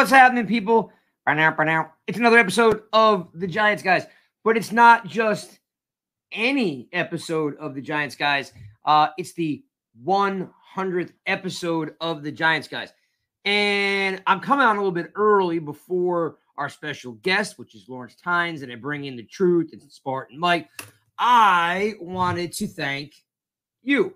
What's happening, people? By now, by now, it's another episode of the Giants guys, but it's not just any episode of the Giants guys. Uh, it's the 100th episode of the Giants guys, and I'm coming on a little bit early before our special guest, which is Lawrence Tynes, and I bring in the truth and Spartan Mike. I wanted to thank you.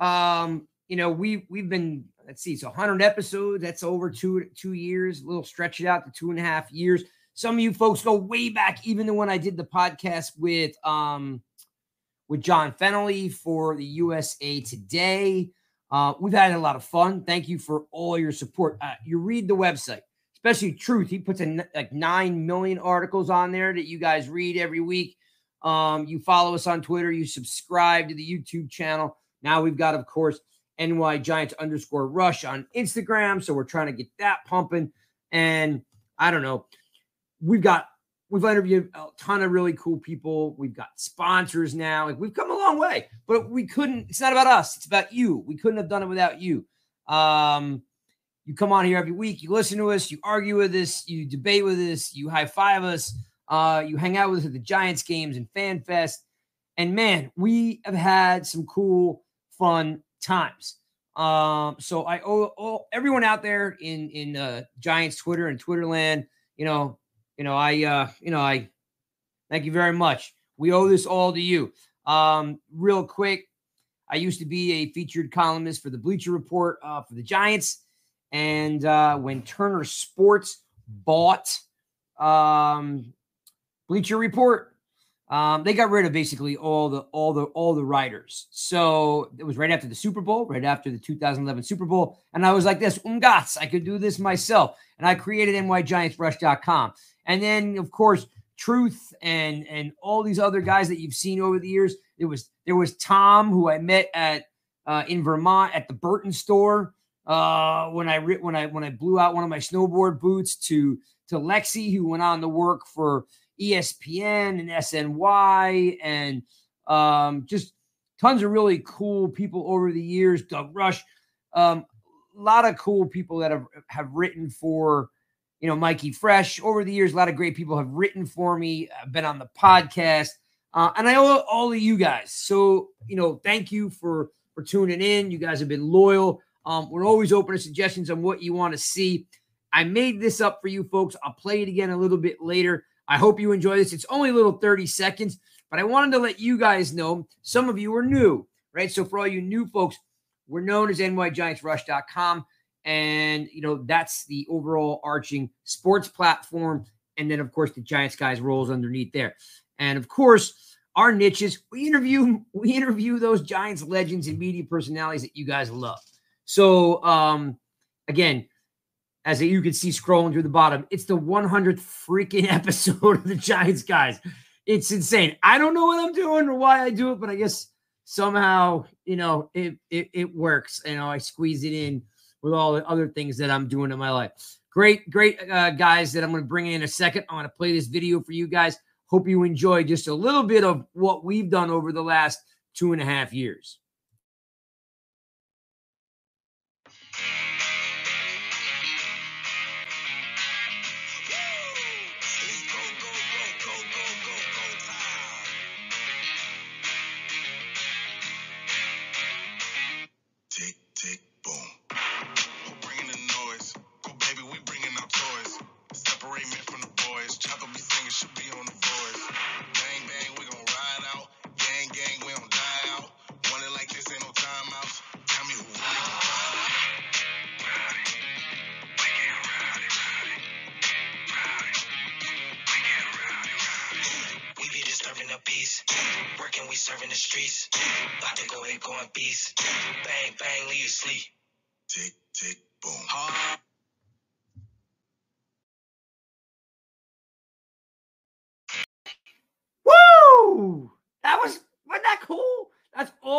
Um, you know, we we've been let's see, so 100 episodes. That's over two two years. A little stretch it out to two and a half years. Some of you folks go way back, even the when I did the podcast with um with John Fennelly for the USA Today. Uh, we've had a lot of fun. Thank you for all your support. Uh, you read the website, especially Truth. He puts in like nine million articles on there that you guys read every week. Um, you follow us on Twitter. You subscribe to the YouTube channel. Now we've got, of course, NY Giants underscore rush on Instagram. So we're trying to get that pumping. And I don't know. We've got we've interviewed a ton of really cool people. We've got sponsors now. Like we've come a long way, but we couldn't, it's not about us, it's about you. We couldn't have done it without you. Um, you come on here every week, you listen to us, you argue with us, you debate with us, you high five us, uh, you hang out with us at the Giants games and Fan Fest. And man, we have had some cool, fun times. Um, so I owe, owe, everyone out there in in uh, Giants Twitter and Twitterland, you know, you know, I uh, you know, I thank you very much. We owe this all to you. Um, real quick, I used to be a featured columnist for the Bleacher Report uh, for the Giants, and uh, when Turner Sports bought um, Bleacher Report, um, they got rid of basically all the all the all the writers. So it was right after the Super Bowl, right after the 2011 Super Bowl, and I was like, "This umgats, I could do this myself." And I created nygiantsrush.com, and then of course Truth and and all these other guys that you've seen over the years. There was there was Tom who I met at uh, in Vermont at the Burton store uh, when I when I when I blew out one of my snowboard boots to to Lexi who went on to work for ESPN and SNY and um, just tons of really cool people over the years. Doug Rush, um, a lot of cool people that have have written for you know Mikey Fresh over the years. A lot of great people have written for me. I've been on the podcast, uh, and I owe all of you guys. So you know, thank you for for tuning in. You guys have been loyal. Um, we're always open to suggestions on what you want to see. I made this up for you folks. I'll play it again a little bit later. I hope you enjoy this. It's only a little 30 seconds, but I wanted to let you guys know some of you are new, right? So for all you new folks, we're known as nygiantsrush.com. And, you know, that's the overall arching sports platform. And then, of course, the Giants guys rolls underneath there. And of course, our niches, we interview, we interview those Giants legends and media personalities that you guys love. So um, again, as you can see scrolling through the bottom, it's the 100th freaking episode of the Giants guys. It's insane. I don't know what I'm doing or why I do it, but I guess somehow, you know, it it, it works. You know, I squeeze it in with all the other things that I'm doing in my life. Great, great uh, guys that I'm going to bring in a second. I'm going to play this video for you guys. Hope you enjoy just a little bit of what we've done over the last two and a half years.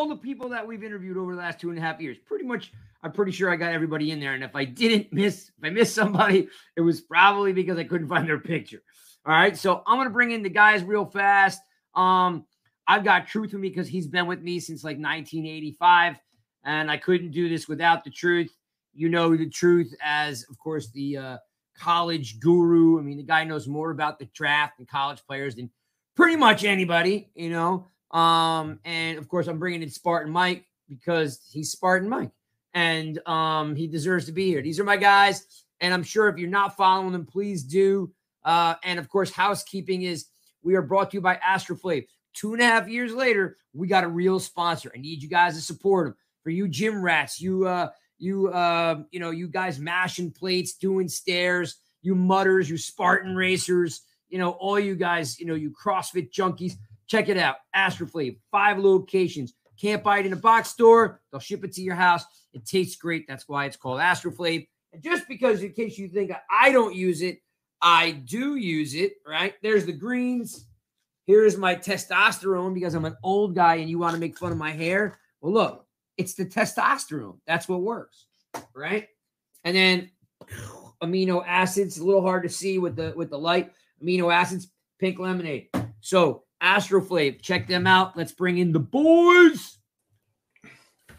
All the people that we've interviewed over the last two and a half years. Pretty much, I'm pretty sure I got everybody in there. And if I didn't miss, if I missed somebody, it was probably because I couldn't find their picture. All right. So I'm gonna bring in the guys real fast. Um, I've got truth with me because he's been with me since like 1985, and I couldn't do this without the truth. You know the truth as, of course, the uh, college guru. I mean, the guy knows more about the draft and college players than pretty much anybody, you know. Um, and of course, I'm bringing in Spartan Mike because he's Spartan Mike and um, he deserves to be here. These are my guys. And I'm sure if you're not following them, please do. Uh, and of course, housekeeping is we are brought to you by Astroflave. Two and a half years later, we got a real sponsor. I need you guys to support them. For you gym rats, you uh, you uh, you know, you guys mashing plates, doing stairs, you mudders, you Spartan racers, you know, all you guys, you know, you CrossFit junkies. Check it out. Astroflave, five locations. Can't buy it in a box store. They'll ship it to your house. It tastes great. That's why it's called Astroflave. And just because, in case you think I don't use it, I do use it, right? There's the greens. Here's my testosterone because I'm an old guy and you want to make fun of my hair. Well, look, it's the testosterone. That's what works, right? And then amino acids, a little hard to see with the with the light. Amino acids, pink lemonade. So Astroflave, check them out. Let's bring in the boys.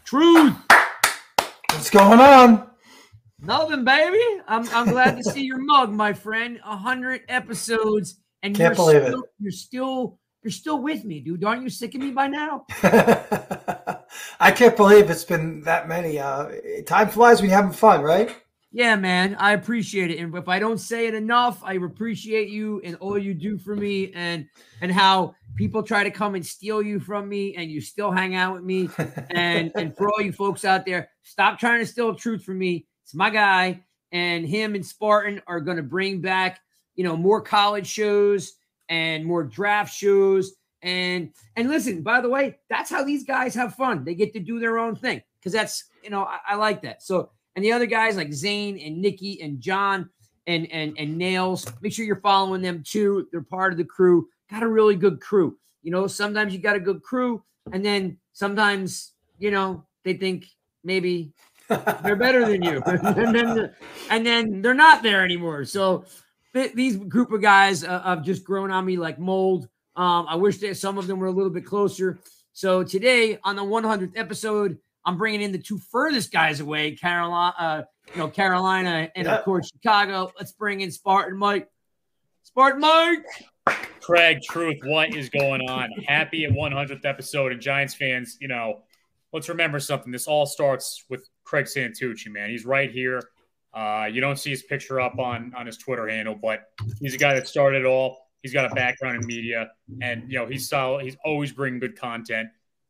Truth. What's going on? Nothing, baby. I'm, I'm glad to see your mug, my friend. A hundred episodes, and Can't you're believe still, it. you're still you're still with me, dude. Aren't you sick of me by now? I can't believe it's been that many. Uh, time flies when you're having fun, right? Yeah, man. I appreciate it. And if I don't say it enough, I appreciate you and all you do for me and and how people try to come and steal you from me and you still hang out with me. And and for all you folks out there, stop trying to steal truth from me. It's my guy. And him and Spartan are gonna bring back, you know, more college shows and more draft shows. And and listen, by the way, that's how these guys have fun. They get to do their own thing because that's you know I, I like that. So and the other guys like Zane and Nikki and John and and and Nails. Make sure you're following them too. They're part of the crew. Got a really good crew. You know, sometimes you got a good crew, and then sometimes you know they think maybe they're better than you, and then and then they're not there anymore. So th- these group of guys uh, have just grown on me like mold. Um, I wish that some of them were a little bit closer. So today on the 100th episode, I'm bringing in the two furthest guys away, Carolina, uh, you know, Carolina, and Yeah. of course Chicago. Let's bring in Spartan Mike. Spartan Mike. Craig, truth, what is going on? Happy at 100th episode, and Giants fans, you know, let's remember something. This all starts with Craig Santucci, man. He's right here. Uh, you don't see his picture up on on his Twitter handle, but he's a guy that started it all. He's got a background in media, and you know he's solid. He's always bringing good content,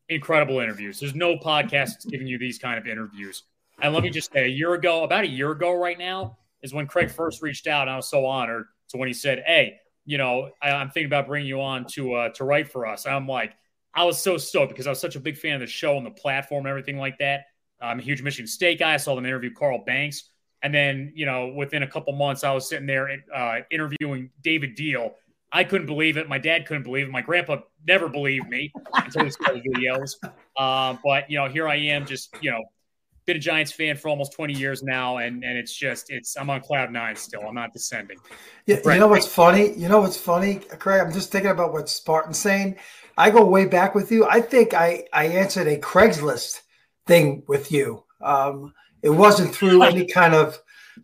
incredible interviews. There's no podcast that's giving you these kind of interviews. And let me just say, a year ago, about a year ago, right now, is when Craig first reached out. And I was so honored. So when he said, "Hey, you know, I, I'm thinking about bringing you on to uh, to write for us," I'm like, I was so stoked because I was such a big fan of the show and the platform and everything like that. I'm a huge Michigan State guy. I saw them interview Carl Banks, and then you know, within a couple months, I was sitting there uh, interviewing David Diehl. I couldn't believe it. My dad couldn't believe it. My grandpa never believed me until he saw the videos. Uh, but you know, here I am, just you know, been a Giants fan for almost 20 years now, and and it's just it's I'm on cloud nine still. I'm not descending. Yeah, Right. You know what's funny? You know what's funny, Craig? I'm just thinking about what Spartan's saying. I go way back with you. I think I I answered a Craigslist thing with you. Um, it wasn't through any kind of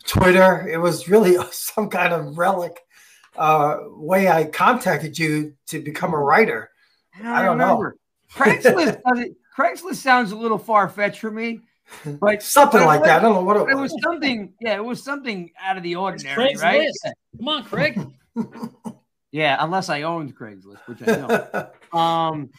Twitter. It was really some kind of relic uh, way I contacted you to become a writer. I don't know. Craigslist. doesn't- Craigslist sounds a little far fetched for me, but Something but- like that. I don't know what it It was. was something. Yeah, it was something out of the ordinary, Craigslist. right? Come on, Craig. Yeah, unless I owned Craigslist, which I don't. um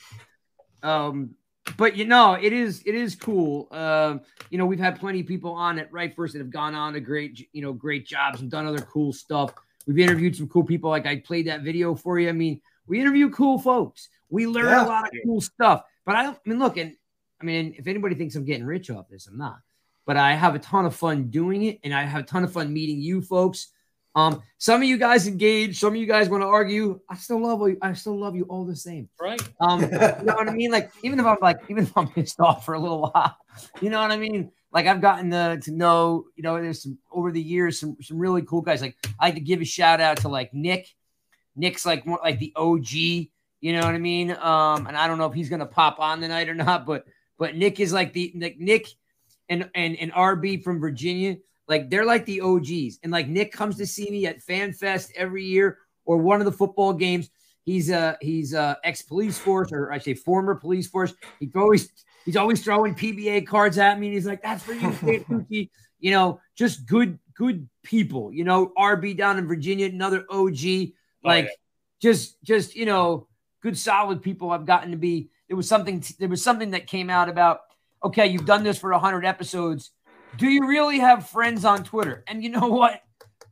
um but you know it is it is cool um you know we've had plenty of people on at right first that have gone on to great you know great jobs and done other cool stuff we've interviewed some cool people like i played that video for you i mean we interview cool folks we learn Yeah. a lot of cool stuff but i don't I mean look and i mean if anybody thinks i'm getting rich off this i'm not but i have a ton of fun doing it and i have a ton of fun meeting you folks um, some of you guys engage, some of you guys want to argue. I still love you. I still love you all the same. Right. Um, you know what I mean? Like, even if I'm like, even if I'm pissed off for a little while, you know what I mean? Like, I've gotten to, to know, you know, there's some over the years, some some really cool guys. Like, I to give a shout out to like Nick. Nick's like more like the OG, you know what I mean? Um, and I don't know if he's gonna pop on tonight or not, but but Nick is like the like Nick and and and RB from Virginia Like they're like the OGs. And like Nick comes to see me at Fan Fest every year or one of the football games. He's a he's a ex police force or I say former police force. He always he's always throwing PBA cards at me. And he's like, "That's for you, Tucci." You know, just good good people. You know, RB down in Virginia, another OG. Like, oh, yeah. just just you know, good solid people. I've gotten to be. There was something. There was something that came out about. Okay, you've done this for hundred episodes. Do you really have friends on Twitter? And you know what?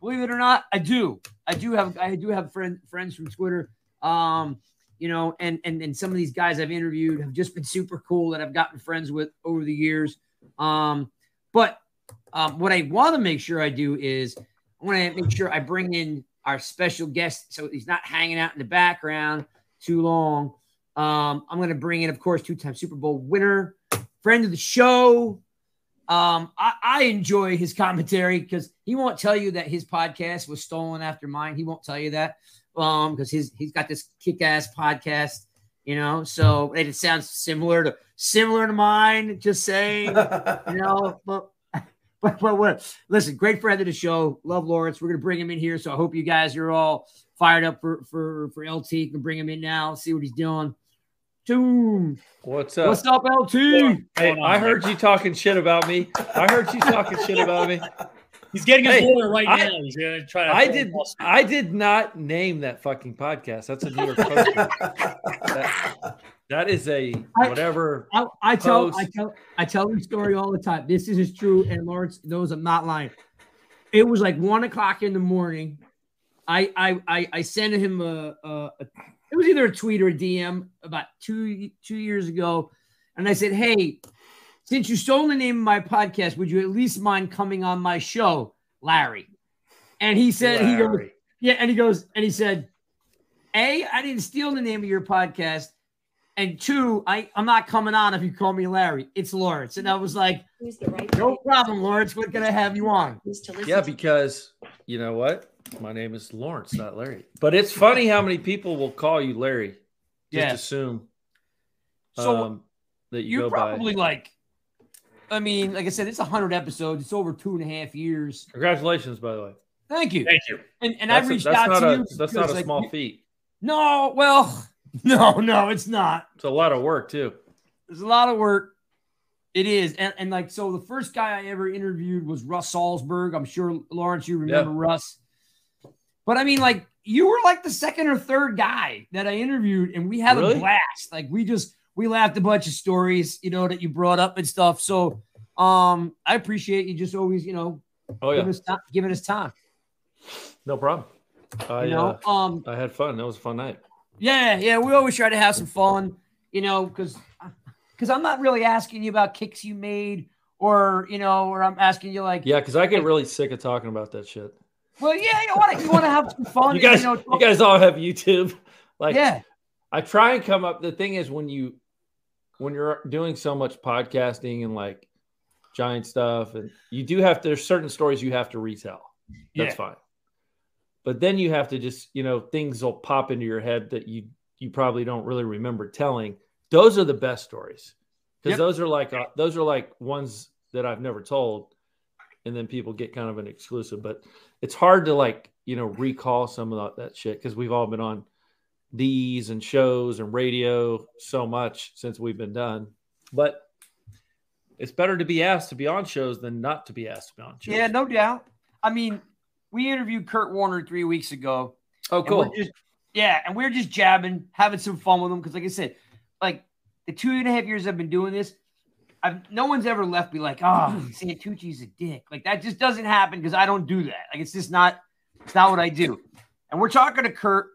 Believe it or not, I do. I do have. I do have friend, friends from Twitter. Um, you know, and and and some of these guys I've interviewed have just been super cool that I've gotten friends with over the years. Um, but um, what I want to make sure I do is I want to make sure I bring in our special guest so he's not hanging out in the background too long. Um, I'm going to bring in, of course, two-time Super Bowl winner, friend of the show. Um, I, I enjoy his commentary because he won't tell you that his podcast was stolen after mine. He won't tell you that um because he's he's got this kick-ass podcast you know so it sounds similar to similar to mine just saying you know but but, but what listen great friend of the show love lawrence we're gonna bring him in here so i hope you guys are all fired up for for for lt can bring him in now see what he's doing Boom. What's up? What's up, LT? Hey, I heard you talking shit about me. I heard you talking shit about me. He's getting his hey, lawyer right I, now. He's gonna try to. I did. I did not name that fucking podcast. That's a New York Post. that, that is a whatever. I, I, I tell. I tell. I tell the story all the time. This is true, and Lawrence knows I'm not lying. It was like one o'clock in the morning. I I I, I sent him a, a, a it was either a tweet or a DM about two two years ago, and I said, "Hey, since you stole the name of my podcast, would you at least mind coming on my show, Larry? And he said, Larry. he goes, yeah, and he goes, and he said, A, I didn't steal the name of your podcast. And two, I, I'm not coming on if you call me Larry. It's Lawrence. And I was like, right no problem, Lawrence. What can I have you on? Yeah, because you know what? My name is Lawrence, not Larry. But it's funny how many people will call you Larry. Just yeah. assume so um, that you are probably by. like I mean, like I said, it's hundred episodes. It's over two and a half years. Congratulations, by the way. Thank you. Thank you. And, and I reached out to a, you. That's not a like, small feat. No, well, no, no, it's not. It's a lot of work too. There's a lot of work. It is, and, and like so, the first guy I ever interviewed was Russ Salzberg. I'm sure Lawrence, you remember yeah. Russ. But I mean, like you were like the second or third guy that I interviewed, and we had really? a blast. Like we just we laughed a bunch of stories, you know, that you brought up and stuff. So um, I appreciate you just always, you know, oh yeah, giving us, time, giving us time. No problem. I, you know, uh, um, I had fun. That was a fun night. Yeah, yeah. We always try to have some fun, you know, because because I'm not really asking you about kicks you made or you know, or I'm asking you like yeah, because I get really sick of talking about that shit. Well, yeah, you want to you want to have some fun. you guys, and, you, know, you guys all have YouTube. Like, yeah, I try and come up. The thing is, when you when you're doing so much podcasting and like giant stuff, and you do have to, there's certain stories you have to retell. That's yeah. fine. But then you have to just, you know, things will pop into your head that you you probably don't really remember telling. Those are the best stories because yep. those are like uh, those are like ones that I've never told, and then people get kind of an exclusive. But it's hard to like you know recall some of that, that shit because we've all been on these and shows and radio so much since we've been done. But it's better to be asked to be on shows than not to be asked to be on shows. Yeah, no doubt. I mean, we interviewed Kurt Warner three weeks ago. Oh, cool. Just, yeah, and we are just jabbing, having some fun with him because, like I said, like the two and a half years I've been doing this, I've no one's ever left me like, oh, Santucci's a dick. Like that just doesn't happen because I don't do that. Like it's just not, it's not what I do. And we're talking to Kurt,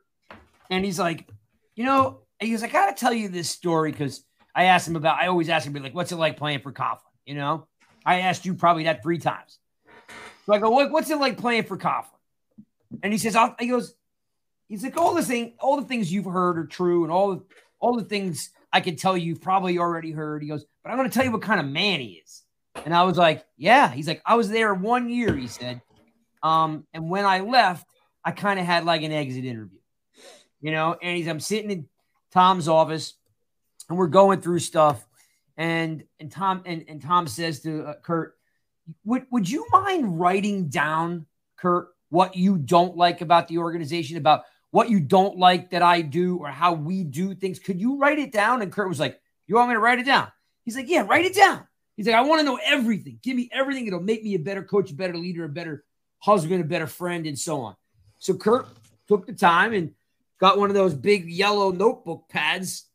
and he's like, you know, he goes, I gotta tell you this story because I asked him about. I always ask him, like, what's it like playing for Coughlin? You know, I asked you probably that three times. So I go, what, what's it like playing for Coughlin? And he says, I'll, he goes, he's like, all the thing, all the things you've heard are true, and all the all the things I can tell you you've probably already heard. He goes, but I'm to tell you what kind of man he is. And I was like, yeah. He's like, I was there one year. He said, um, and when I left, I kind of had like an exit interview, you know. And he's, I'm sitting in Tom's office and we're going through stuff. And and Tom and, and Tom says to uh, Kurt, would would you mind writing down, Kurt, what you don't like about the organization, about what you don't like that I do or how we do things? Could you write it down? And Kurt was like, You want me to write it down? He's like, Yeah, write it down. He's like, I want to know everything. Give me everything. It'll make me a better coach, a better leader, a better husband, a better friend, and so on. So Kurt took the time and got one of those big yellow notebook pads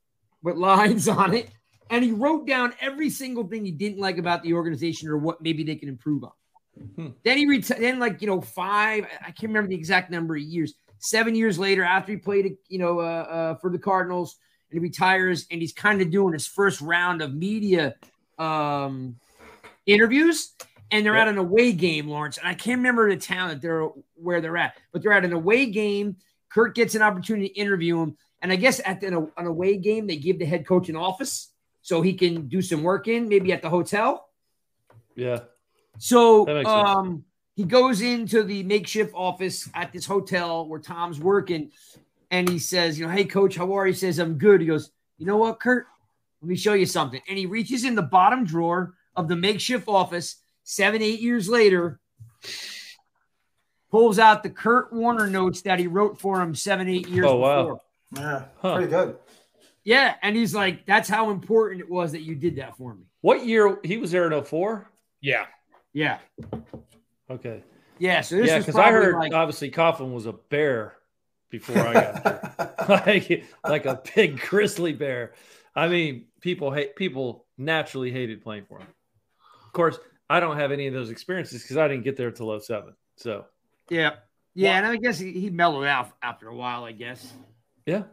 with lines on it. And he wrote down every single thing he didn't like about the organization or what maybe they can improve on. Hmm. Then he retired. Then, like you know, five. I can't remember the exact number of years. Seven years later, after he played, you know, uh, uh, for the Cardinals, and he retires, and he's kind of doing his first round of media um, interviews, and they're yep. at an away game, Lawrence. And I can't remember the town that they're where they're at, but they're at an away game. Kurt gets an opportunity to interview him, and I guess at the, an away game they give the head coach an office so he can do some work in, maybe at the hotel. Yeah. So um, he goes into the makeshift office at this hotel where Tom's working, and he says, "You know, hey coach, how are you?" He says, "I'm good." He goes, "You know what, Kurt? Let me show you something." And he reaches in the bottom drawer of the makeshift office. Seven, eight years later, pulls out the Kurt Warner notes that he wrote for him seven, eight years. Oh wow! Before. Yeah, huh. pretty good. Yeah, and he's like, "That's how important it was that you did that for me." What year he was there in 04? Yeah, yeah. Okay. Yeah, so yeah, because I heard like, obviously Coughlin was a bear before I got there, like like a big grizzly bear. I mean, people hate people naturally hated playing for him. Of course, I don't have any of those experiences because I didn't get there till 07. So yeah, yeah, well, and I guess he, he mellowed out after a while. I guess. Yeah.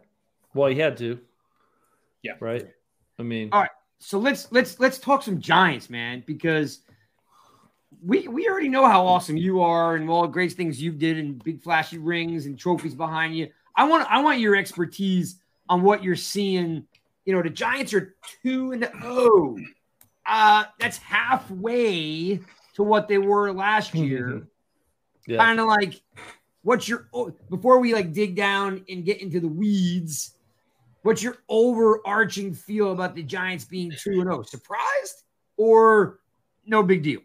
Well, he had to. Yeah. Right. I mean. All right. So let's let's let's talk some Giants, man, because we we already know how awesome you are and all the great things you did and big flashy rings and trophies behind you. I want I want your expertise on what you're seeing. You know, the Giants are two and oh. Uh, that's halfway to what they were last year. Yeah. Kind of like what's your oh, before we like dig down and get into the weeds, what's your overarching feel about the Giants being 2 and 0? Surprised or no big deal?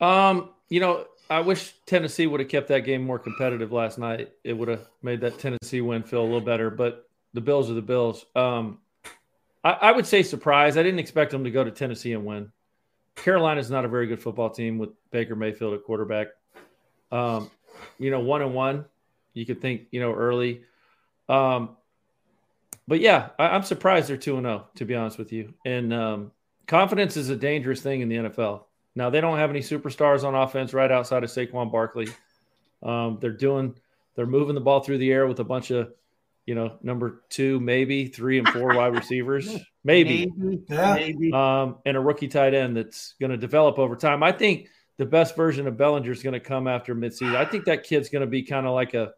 Um, you know, I wish Tennessee would have kept that game more competitive last night. It would have made that Tennessee win feel a little better, but the Bills are the Bills. Um, I, I would say surprise. I didn't expect them to go to Tennessee and win. Carolina is not a very good football team with Baker Mayfield at quarterback. Um, you know, one and one, you could think, you know, early. Um, but yeah, I, am surprised they're two and zero. Oh, to be honest with you, and um, confidence is a dangerous thing in the NFL. Now they don't have any superstars on offense right outside of Saquon Barkley. Um, they're doing, they're moving the ball through the air with a bunch of, you know, number two, maybe three and four wide receivers, maybe, maybe, yeah. maybe. Um, and a rookie tight end that's going to develop over time. I think the best version of Bellinger is going to come after midseason. I think that kid's going to be kind of like a,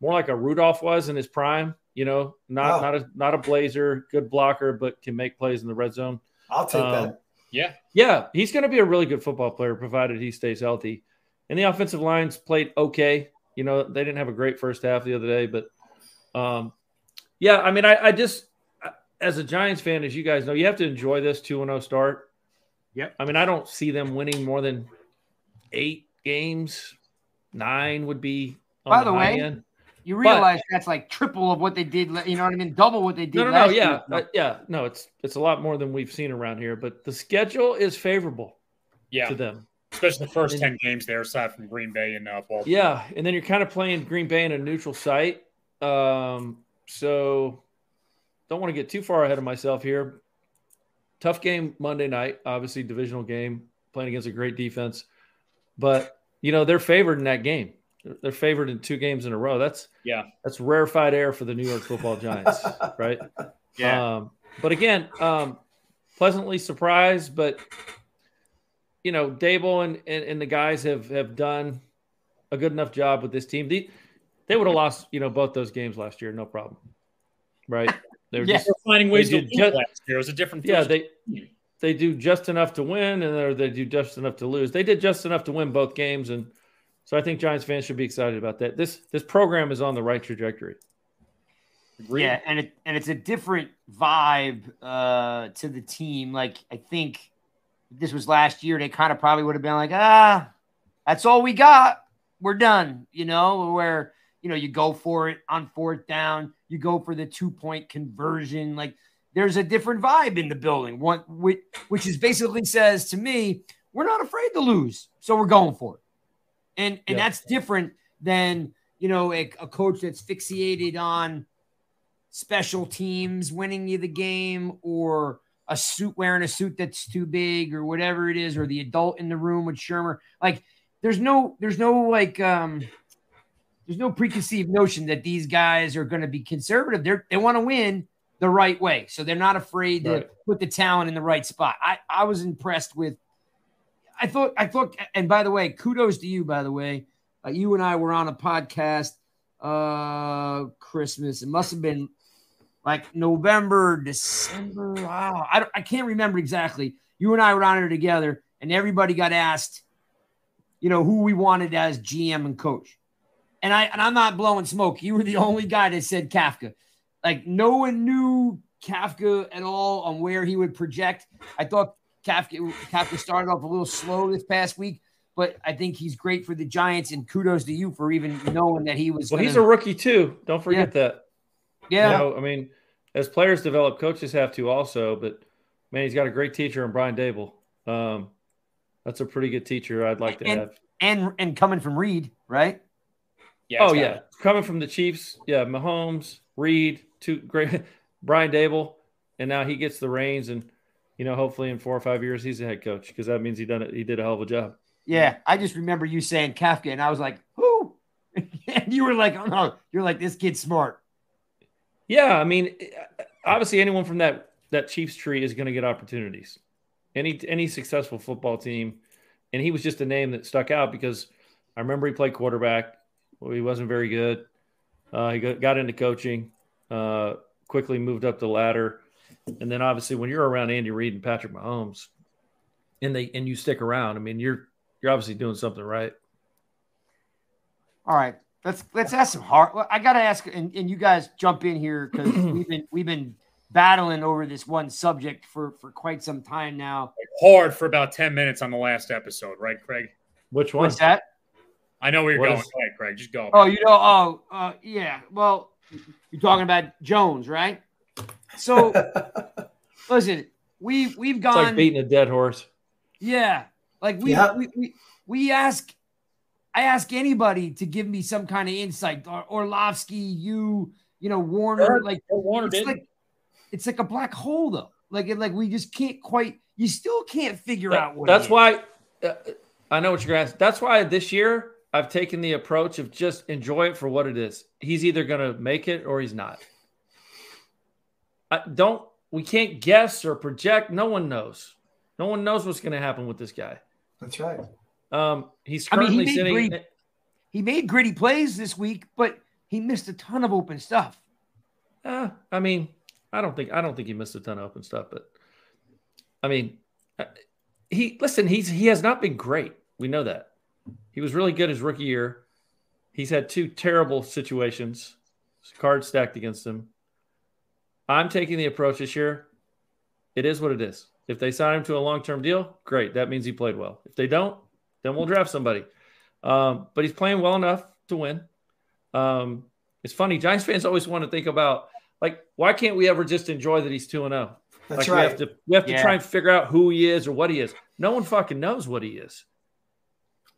more like a Rudolph was in his prime. You know, not oh. not a not a blazer, good blocker, but can make plays in the red zone. I'll take um, that. Yeah. Yeah. He's going to be a really good football player, provided he stays healthy. And the offensive lines played okay. You know, they didn't have a great first half the other day, but um, yeah, I mean, I, I just, as a Giants fan, as you guys know, you have to enjoy this 2 0 start. Yep. I mean, I don't see them winning more than eight games. Nine would be. By the, the way, end. You realize but, that's like triple of what they did. You know what I mean? Double what they did. No, no, no. Yeah, uh, yeah. No, it's it's a lot more than we've seen around here. But the schedule is favorable. Yeah. to them, especially the first and, ten games there, aside from Green Bay and uh, Baltimore. Yeah, and then you're kind of playing Green Bay in a neutral site. Um, so don't want to get too far ahead of myself here. Tough game Monday night, obviously divisional game, playing against a great defense, but you know they're favored in that game. They're favored in two games in a row. That's yeah, that's rarefied air for the New York Football Giants, right? Yeah. Um, but again, um, pleasantly surprised. But you know, Daboll and, and, and the guys have have done a good enough job with this team. They, they would have lost, you know, both those games last year, no problem, right? They're yeah. just finding ways to just, last year. It was a different. Yeah, they they do just enough to win, and they do just enough to lose. They did just enough to win both games, and so I think Giants fans should be excited about that. This this program is on the right trajectory. Yeah, and it and it's a different vibe uh, to the team. Like I think this was last year, they kind of probably would have been like, ah, that's all we got. We're done. You know, where you know you go for it on fourth down, you go for the two point conversion. Like there's a different vibe in the building. One which, which is basically says to me, we're not afraid to lose, so we're going for it. And and Yeah. that's different than you know a, a coach that's fixated on special teams winning you the game or a suit wearing a suit that's too big or whatever it is or the adult in the room with Shurmur like there's no there's no like um there's no preconceived notion that these guys are going to be conservative they're they want to win the right way so they're not afraid to Right. put the talent in the right spot i i was impressed with i thought i thought and by the way kudos to you by the way uh, you and i were on a podcast uh christmas it must have been like November, December. Wow, I, I can't remember exactly. You and I were on it together, and everybody got asked, you know, who we wanted as GM and coach. And I and I'm not blowing smoke. You were the only guy that said Kafka. Like no one knew Kafka at all on where he would project. I thought Kafka Kafka started off a little slow this past week, but I think he's great for the Giants. And kudos to you for even knowing that he was. Well, he's a rookie too. Don't forget that. yeah. You know, I mean, as players develop, coaches have to also. But man, he's got a great teacher in Brian Daboll. Um, that's a pretty good teacher. I'd like to And- have. and and coming from Reid, right? Yeah, Oh it's yeah, coming from the Chiefs, yeah, Mahomes, Reid, two great, Brian Daboll, and now he gets the reins, and you know, hopefully in four or five years he's a head coach because that means he done it. He did a hell of a job. Yeah, I just remember you saying Kafka, and I was like, "Who?" and you were like, "Oh no!" You're like, "This kid's smart." Yeah, I mean, obviously anyone from that that Chiefs tree is going to get opportunities. Any any successful football team, and he was just a name that stuck out because I remember he played quarterback. Well, he wasn't very good. Uh, he got, got into coaching, uh, quickly moved up the ladder, and then obviously when you're around Andy Reid and Patrick Mahomes, and they and you stick around, I mean you're you're obviously doing something right. All right, let's let's ask some hard. I got to ask, and, and you guys jump in here because we've been we've been battling over this one subject for for quite some time now. hard for about 10 minutes on the last episode, right, Craig? Which one? What's that? I know where you're What going. is- Craig. Just go. Oh, you know, oh, uh, yeah. Well, you're talking about Jones, right? So listen, we we've It's gone. like beating a dead horse. Yeah. Like we, Yeah. we, we, we ask, I ask anybody to give me some kind of insight. Or Orlovsky, you, you know, Warner. Sure. Like Warner it's did. like it's like a black hole though. Like it, like we just can't quite. You still can't figure out what. That's it is. why uh, I know what you're going to ask. That's why this year I've taken the approach of just enjoy it for what it is. He's either going to make it or he's not. I don't. We can't guess or project. No one knows. No one knows what's going to happen with this guy. That's right. Um, he's I mean, he currently made sitting. great- He made gritty plays this week, but he missed a ton of open stuff. Uh, I mean, I don't think I don't think he missed a ton of open stuff, but I mean, uh, he listen. He's he has not been great. We know that. He was really good his rookie year. He's had two terrible situations, cards stacked against him. I'm taking the approach this year. It is what it is. If they sign him to a long term deal, great. That means he played well. If they don't, then we'll draft somebody. Um, but he's playing well enough to win. Um, it's funny. Giants fans always want to think about like, why can't we ever just enjoy that he's two and zero? That's Like we have right. to we have to Yeah. try and figure out who he is or what he is. No one fucking knows what he is.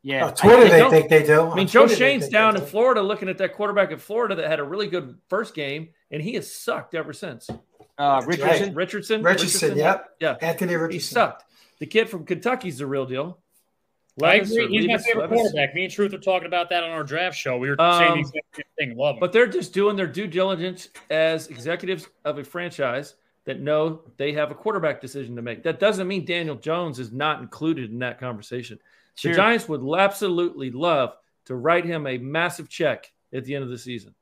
Yeah, On Twitter, I they don't- think they do. I mean, Joe Twitter, Shane's down in. Florida looking at that quarterback at Florida that had a really good first game, and he has sucked ever since. uh, That's Richardson. Richardson, Richardson, yep. yeah, Anthony he Richardson. sucked. The kid from Kentucky's the real deal. I agree. or He's my favorite Levis. quarterback. Me and Truth are talking about that on our draft show. We were Um, saying the exact same thing. Love him. But they're just doing their due diligence as executives of a franchise that know they have a quarterback decision to make. That doesn't mean Daniel Jones is not included in that conversation. Sure. The Giants would absolutely love to write him a massive check at the end of the season.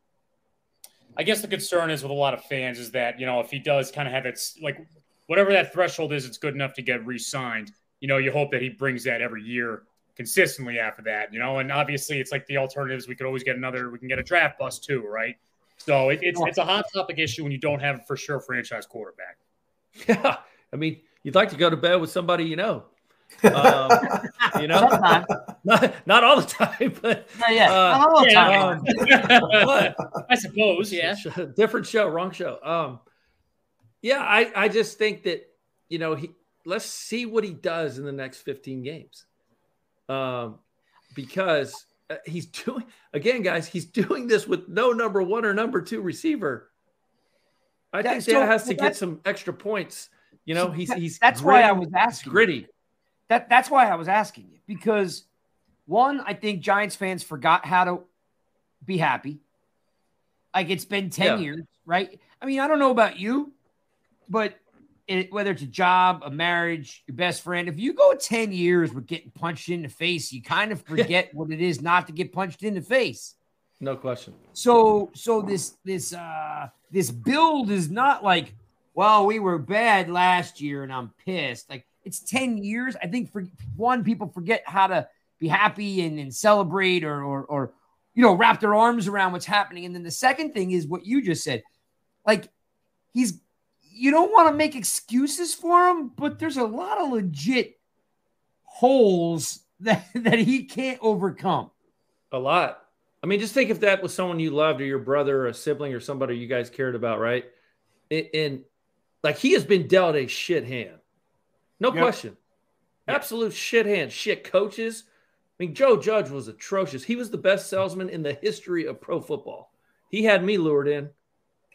I guess the concern is with a lot of fans is that, you know, if he does kind of have it, like whatever that threshold is, it's good enough to get re signed. You know, you hope that he brings that every year consistently after that, you know, and obviously it's like the alternatives. We could always get another, we can get a draft bust too, right? So it, it's, it's a hot topic issue when you don't have for sure franchise quarterback. Yeah. I mean, you'd like to go to bed with somebody you know. Um, you know, not, not all the time, but Not yet. Uh, Not all the yeah, time. um, but I suppose, yeah. different show, wrong show. Um, yeah, I, I just think that you know he let's see what he does in the next 15 games, um, because uh, he's doing again, guys. He's doing this with no number one or number two receiver. I That- think so- that has to well, get some extra points. You know, he's he's that's why I was asking. gritty. That that's why I was asking you because one, I think Giants fans forgot how to be happy. Like it's been 10 Yeah. years, right? I mean, I don't know about you, but it, whether it's a job, a marriage, your best friend, if you go 10 years with getting punched in the face, you kind of forget what it is not to get punched in the face. No question. So so this this uh this build is not like, well, we were bad last year and I'm pissed. Like it's 10 years. I think for one, people forget how to be happy and, and celebrate or, or or you know wrap their arms around what's happening. And then the second thing is what you just said. Like he's you don't want to make excuses for him, but there's a lot of legit holes that, that he can't overcome. A lot. I mean, just think if that was someone you loved or your brother or a sibling or somebody you guys cared about, right? And, and like he has been dealt a shit hand. No Yep. question. Absolute shit hand. Shit coaches. I mean, Joe Judge was atrocious. He was the best salesman in the history of pro football. He had me lured in.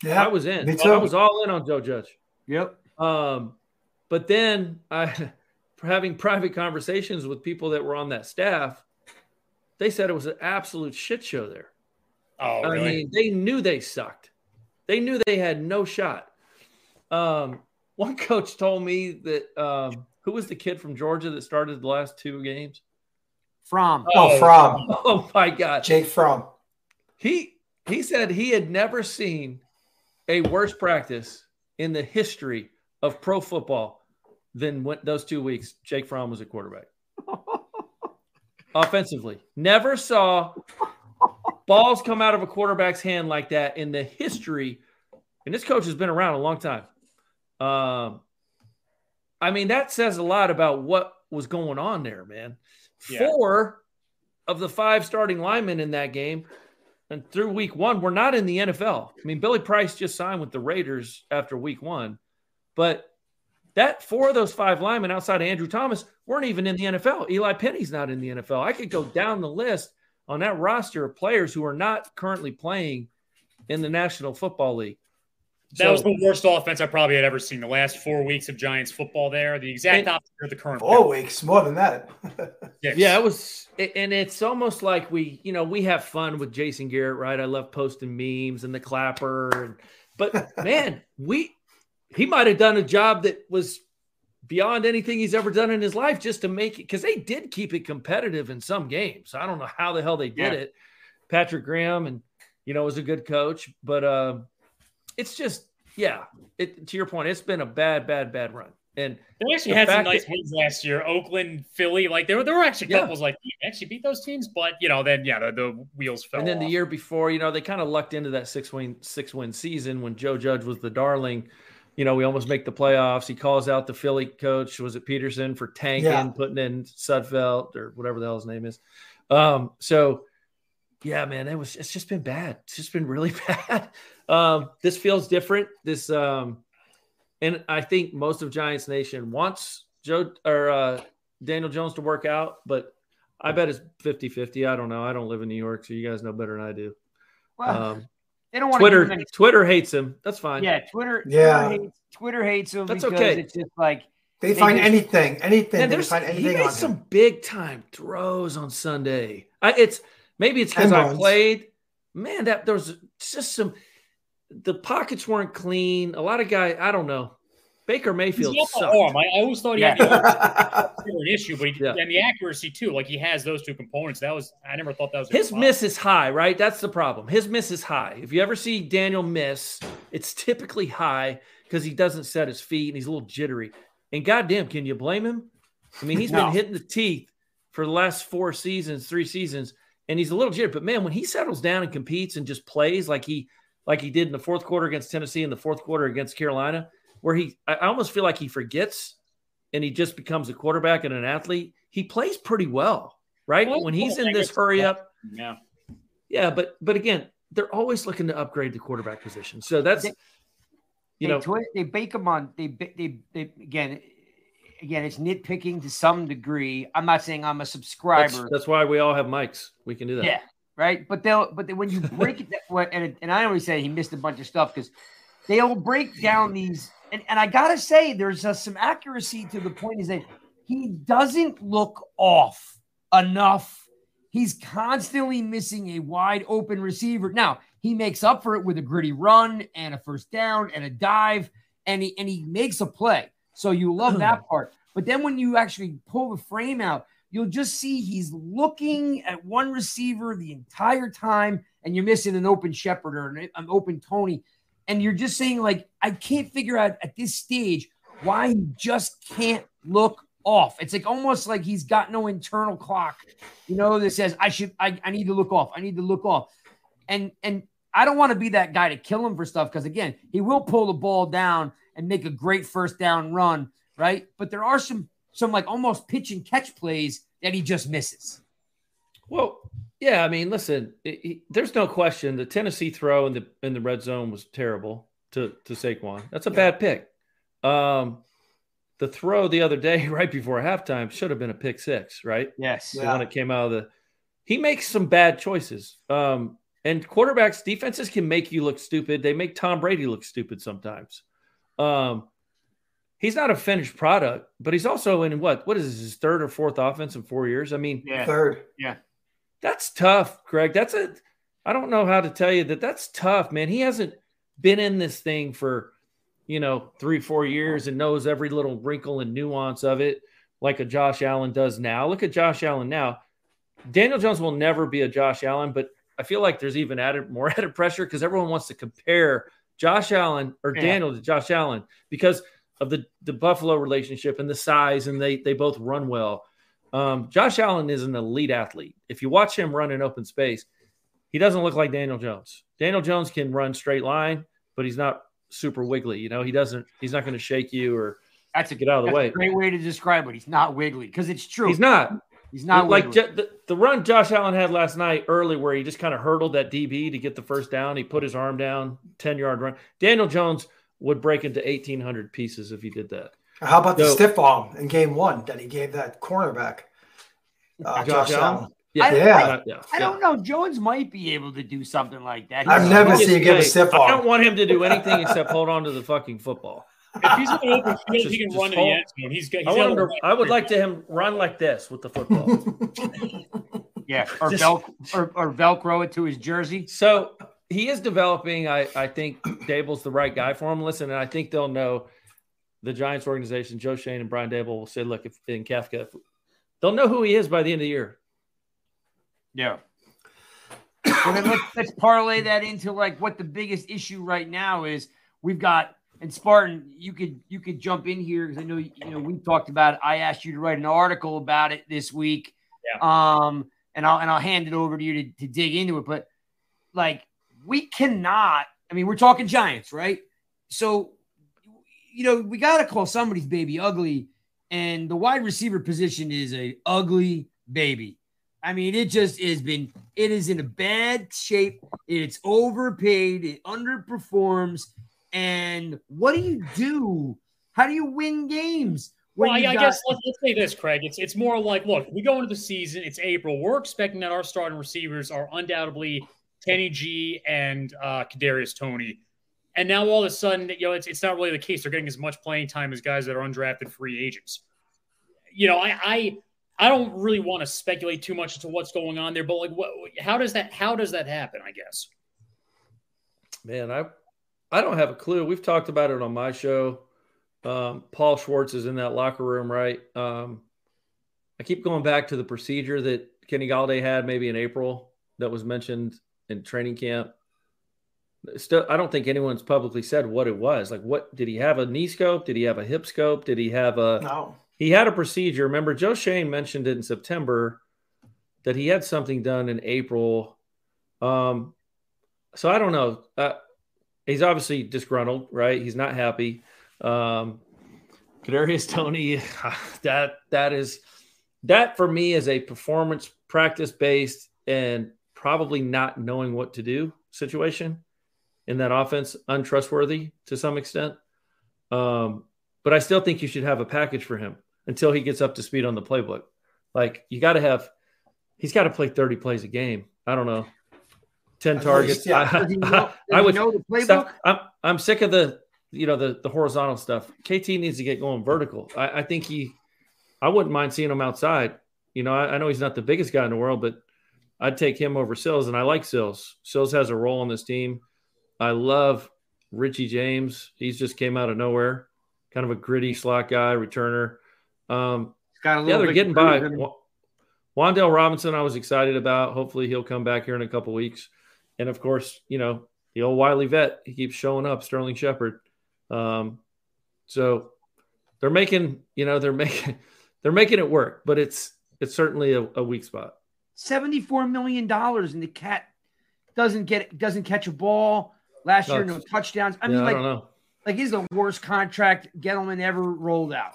Yeah, I was in. I was all in on Joe Judge. Yep. Um, but then I, for having private conversations with people that were on that staff, they said it was an absolute shit show there. Oh, I really? mean, they knew they sucked. They knew they had no shot. Um, one coach told me that um, who was the kid from Georgia that started the last two games? From Oh, from Oh my God, Jake From. he he said he had never seen a worse practice in the history of pro football than when, those two weeks. Jake Fromm was a quarterback. Offensively, never saw balls come out of a quarterback's hand like that in the history. And this coach has been around a long time. Um, I mean, that says a lot about what was going on there, man. Yeah. Four of the five starting linemen in that game and through week one were not in the NFL. I mean, Billy Price just signed with the Raiders after week one, but that four of those five linemen outside of Andrew Thomas weren't even in the NFL. Eli Penny's not in the NFL. I could go down the list on that roster of players who are not currently playing in the National Football League. That was the worst offense I probably had ever seen. The last four weeks of Giants football there, the exact And- opposite of the current. Four weeks, more than that. six. Yeah, it was, and it's almost like we, you know, we have fun with Jason Garrett, right? I love posting memes and the clapper, and but man, we he might have done a job that was beyond anything he's ever done in his life just to make it because they did keep it competitive in some games. I don't know how the hell they did Yeah. it. Patrick Graham, and you know, was a good coach, but uh, it's just, yeah. It to your point, it's been a bad, bad, bad run, and They actually The had some nice that- wins last year. Oakland, Philly, like there were there were actually Yeah. couples like "We actually beat those teams, but you know then yeah the, the wheels fell. And then the year before, you know, they kind of lucked into that six win six win season when Joe Judge was the darling. You know, we almost make the playoffs. He calls out the Philly coach, was it Pederson, for tanking, Yeah. putting in Sudfeld or whatever the hell his name is. Um, so yeah, man, it was it's just been bad. It's just been really bad. Um, this feels different. This um, and I think most of Giants Nation wants Joe or uh, Daniel Jones to work out, but I bet it's 50 50. I don't know. I don't live in New York, so you guys know better than I do. well, Um, they don't want Twitter, To Twitter hates him. That's fine. yeah, Twitter. Yeah. Twitter hates, Twitter hates him. That's because okay. It's just like They They find just- anything, anything. Man, they there's, find he made on some him. big time throws on Sunday. I, it's maybe it's because I played. Man, that there was just some. The pockets weren't clean. A lot of guys. I don't know. Baker He's Mayfield got the sucked. arm. I, I always thought he Yeah. had the arm. An issue, but he, Yeah. and the accuracy too. Like he has those two components. That was I never thought that was His miss is high, right? That's the problem. His miss is high. If you ever see Daniel miss, it's typically high because he doesn't set his feet and he's a little jittery. And goddamn, can you blame him? I mean, he's No. been hitting the teeth for the last four seasons, three seasons, and he's a little jittery. But man, when he settles down and competes and just plays like he like he did in the fourth quarter against Tennessee and the fourth quarter against Carolina, where he I almost feel like he forgets and he just becomes a quarterback and an athlete, he plays pretty well, right? Well, when he's in this hurry up, Yeah. yeah, but but again, they're always looking to upgrade the quarterback position. So that's They- you they know, twi- they bake them on. They they they again. Again, it's nitpicking to some degree. I'm not saying I'm a subscriber. that's why we all have mics. We can do that. Yeah, right. But they'll but then when you break it, that way- and and I always say he missed a bunch of stuff because they'll break down these. And, and I gotta say, there's uh, some accuracy to the point is that he doesn't look off enough. He's constantly missing a wide open receiver. Now he makes up for it with a gritty run and a first down and a dive, and he and he makes a play. So you love that part. But then when you actually pull the frame out, you'll just see he's looking at one receiver the entire time, and you're missing an open Shepherd or an, an open Toney. And you're just saying, like, I can't figure out at this stage why he just can't look off. It's like almost like he's got no internal clock, you know, that says I should I, I need to look off. I need to look off. And and I don't want to be that guy to kill him for stuff because again, he will pull the ball down and make a great first down run, right? But there are some some like almost pitch and catch plays that he just misses. Well, yeah, I mean, listen, it, it- there's no question the Tennessee throw in the in the red zone was terrible to to Saquon. That's a Yeah. bad pick. Um, the throw the other day, right before halftime, should have been a pick six, right? Yes. The Yeah. one that came out of the. He makes some bad choices. Um, and quarterbacks, defenses can make you look stupid. They make Tom Brady look stupid sometimes. Um, he's not a finished product, but he's also in what? What is this, his third or fourth offense in four years? I mean, Yeah. Third. Yeah, that's tough, Greg. That's a I don't know how to tell you that that's tough, man. He hasn't been in this thing for, you know, 3 4 years and knows every little wrinkle and nuance of it like a Josh Allen does now. Look at Josh Allen now. Daniel Jones will never be a Josh Allen, but I feel like there's even added more added pressure because everyone wants to compare Josh Allen or Yeah. Daniel to Josh Allen because of the the Buffalo relationship and the size, and they they both run well. Um, Josh Allen is an elite athlete. If you watch him run in open space, he doesn't look like Daniel Jones. Daniel Jones can run straight line, but he's not super wiggly. You know, he doesn't. He's not going to shake you or That's a get out of the that's way. a great way to describe it. He's not wiggly because it's true. He's not. He's not like. J- the, the run Josh Allen had last night early, where he just kind of hurdled that DB to get the first down. He put his arm down, ten yard run. Daniel Jones would break into eighteen hundred pieces if he did that. How about the So- stiff arm in game one that he gave that cornerback? Uh, Josh Josh, Allen? Allen. Yeah, Yeah. yeah. I don't know. Jones might be able to do something like that. I've never seen him give a say, stiff I don't want him to do anything except hold on to the fucking football. If he's in the open field, Just- he can just run to the end zone. He's got. He's I want him got to. I would like to him run like this with the football. Yeah, or, Just- Vel- or, or Velcro it to his jersey. So he is developing. I, I think Daboll's the right guy for him. Listen, and I think they'll know the Giants organization, Joe Schoen and Brian Daboll will say, look, if in Kafka, if, they'll know who he is by the end of the year. Yeah. Well, then let's, let's parlay that into like what the biggest issue right now is. We've got and Spartan, you could you could jump in here because I know you know we talked about. It. I asked you to write an article about it this week. yeah. Um, and I'll and I'll hand it over to you to, to dig into it. But like we cannot. I mean, we're talking Giants, right? So you know we got to call somebody's baby ugly, and the wide receiver position is a ugly baby. I mean, it just has been. It is in a bad shape. It's overpaid. It underperforms. And what do you do? How do you win games? when Well, I, you I guess let's, let's say this, Craig. It's it's more like, look, we go into the season. It's April. We're expecting that our starting receivers are undoubtedly Kenny G and uh, Kadarius Toney. And now all of a sudden, you know, it's it's not really the case. They're getting as much playing time as guys that are undrafted free agents. You know, I I, I don't really want to speculate too much into what's going on there, but like, what? How does that? How does that happen? I guess. Man, I I don't have a clue. We've talked about it on my show. Um, Paul Schwartz is in that locker room, right? Um, I keep going back to the procedure that Kenny Golladay had maybe in April that was mentioned in training camp. Still, I don't think anyone's publicly said what it was. Like, what did he have a knee scope? Did he have a hip scope? Did he have a? No. He had a procedure. Remember, Joe Schoen mentioned it in September that he had something done in April. Um, so I don't know. Uh, he's obviously disgruntled, right? He's not happy. Um, Kadarius Toney, that that is that for me is a performance practice based and probably not knowing what to do situation in that offense, untrustworthy to some extent. Um, but I still think you should have a package for him until he gets up to speed on the playbook. Like you got to have, he's got to play 30 plays a game. I don't know, 10 targets. yeah. I, he know, I would know the playbook? I'm, I'm sick of the, you know, the, the horizontal stuff. KT needs to get going vertical. I, I think he, I wouldn't mind seeing him outside. You know, I, I know he's not the biggest guy in the world, but I'd take him over Sills, and I like Sills. Sills has a role on this team. I love Richie James. He's just came out of nowhere, kind of a gritty slot guy, returner. Um, got a yeah, they're getting by. cruise in him. Wa- Wan'Dale Robinson, I was excited about. Hopefully, he'll come back here in a couple weeks. And of course, you know the old Wiley vet. He keeps showing up, Sterling Shepard. Um, so they're making, you know, they're making, they're making it work. But it's it's certainly a, a weak spot. $74 million and the cat doesn't get doesn't catch a ball last year, No. no touchdowns. I yeah, mean, I like, don't know. like he's the worst contract Gettleman ever rolled out.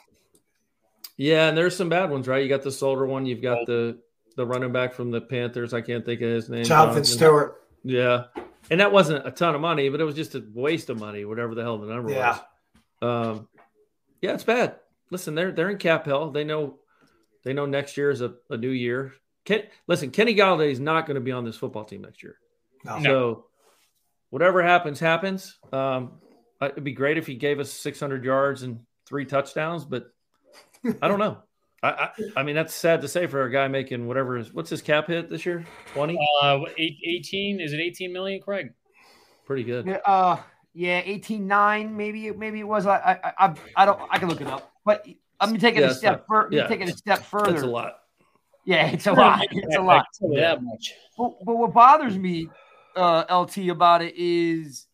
Yeah, and there's some bad ones, right? You got the Solder one. You've got the the running back from the Panthers. I can't think of his name. Jonathan Stewart. Yeah, and that wasn't a ton of money, but it was just a waste of money, whatever the hell the number Yeah. was. Um, yeah, it's bad. Listen, they're they're in cap hell. They know they know next year is a, a new year. Ken, listen, Kenny Golladay is not going to be on this football team next year. No. So whatever happens, happens. Um, it'd be great if he gave us 600 yards and three touchdowns, but I don't know. I, I, I mean, that's sad to say for a guy making whatever is what's his cap hit this year? 20? Uh, eight, 18 is it 18 million, Craig? Pretty good. Yeah, Uh, yeah, 18-9, maybe maybe it was. I I I, I don't. I can look it up, but I'm taking Yeah, a step. not- fur- I'm yeah, taking a step further. That's a lot. Yeah, it's a lot. It's a lot. Yeah, that much. But, but what bothers me, uh, LT, about it is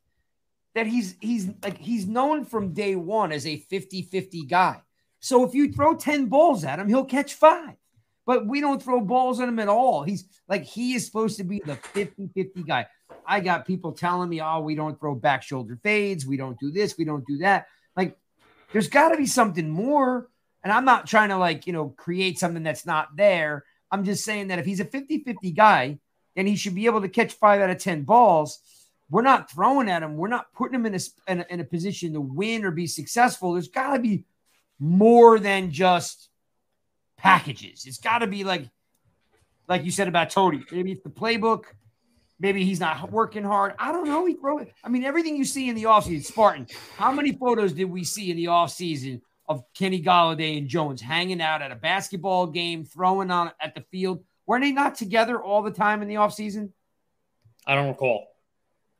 that he's he's like he's known from day one as a 50-50 guy. So if you throw 10 balls at him, he'll catch five. But we don't throw balls at him at all. He's like he is supposed to be the 50-50 guy. I got people telling me, oh, we don't throw back shoulder fades, we don't do this, we don't do that. Like, there's got to be something more. And I'm not trying to like, you know, create something that's not there. I'm just saying that if he's a 50 50 guy, then he should be able to catch five out of 10 balls. We're not throwing at him. We're not putting him in a, in a, in a position to win or be successful. There's got to be more than just packages. It's got to be like, like you said about Toney. Maybe it's the playbook. Maybe he's not working hard. I don't know. He throw it. I mean, everything you see in the offseason, Spartan. How many photos did we see in the offseason of Kenny Golladay and Jones hanging out at a basketball game, throwing on at the field? Weren't they not together all the time in the offseason? I don't recall.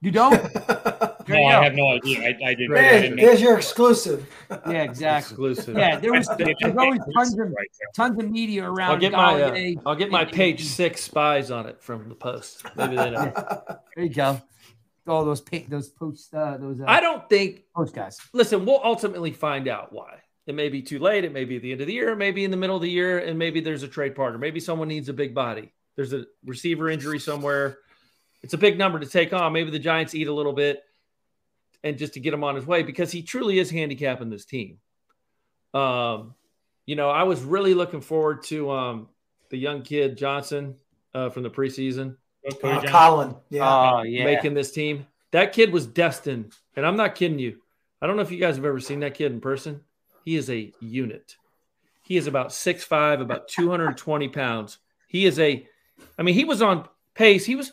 You don't? No, There you I have no idea. I, I didn't. I There's, didn't there's your exclusive. Yeah, exactly. Exclusive. Yeah, there was there's always tons of Right tons of media around. I'll get my uh, I'll get my page six spies on it from the post. Maybe they know. There you go. All those pa- those post uh, those uh, I don't think post guys. listen, we'll ultimately find out why. It may be too late. It may be at the end of the year. Maybe in the middle of the year, and maybe there's a trade partner. Maybe someone needs a big body. There's a receiver injury somewhere. It's a big number to take on. Maybe the Giants eat a little bit, and just to get him on his way because he truly is handicapping this team. Um, you know, I was really looking forward to um the young kid Johnson uh, from the preseason Cody Uh, Collin. Yeah. Oh yeah. making this team. That kid was destined, and I'm not kidding you. I don't know if you guys have ever seen that kid in person. He is a unit. He is about 6'5, about 220 pounds. He is a, I mean, he was on pace. He was,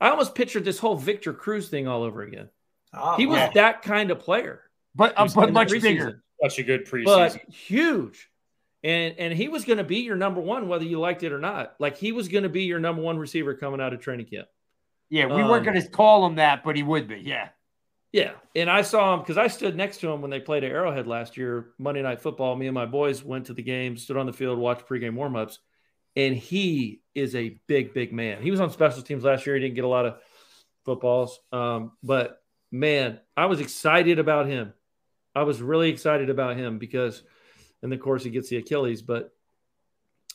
I almost pictured this whole Victor Cruz thing all over again. Oh, He was wow. that kind of player. but uh, but much preseason, bigger. Such a good preseason. But huge. And and he was going to be your number one, whether you liked it or not. Like he was going to be your number one receiver coming out of training camp. Yeah, we Um, weren't going to call him that, but he would be. Yeah. Yeah, and I saw him because I stood next to him when they played at Arrowhead last year, Monday Night Football. Me and my boys went to the game, stood on the field, watched pregame warmups, and he is a big, big man. He was on special teams last year. He didn't get a lot of footballs, um, but man, I was excited about him. I was really excited about him because, and of course, he gets the Achilles, but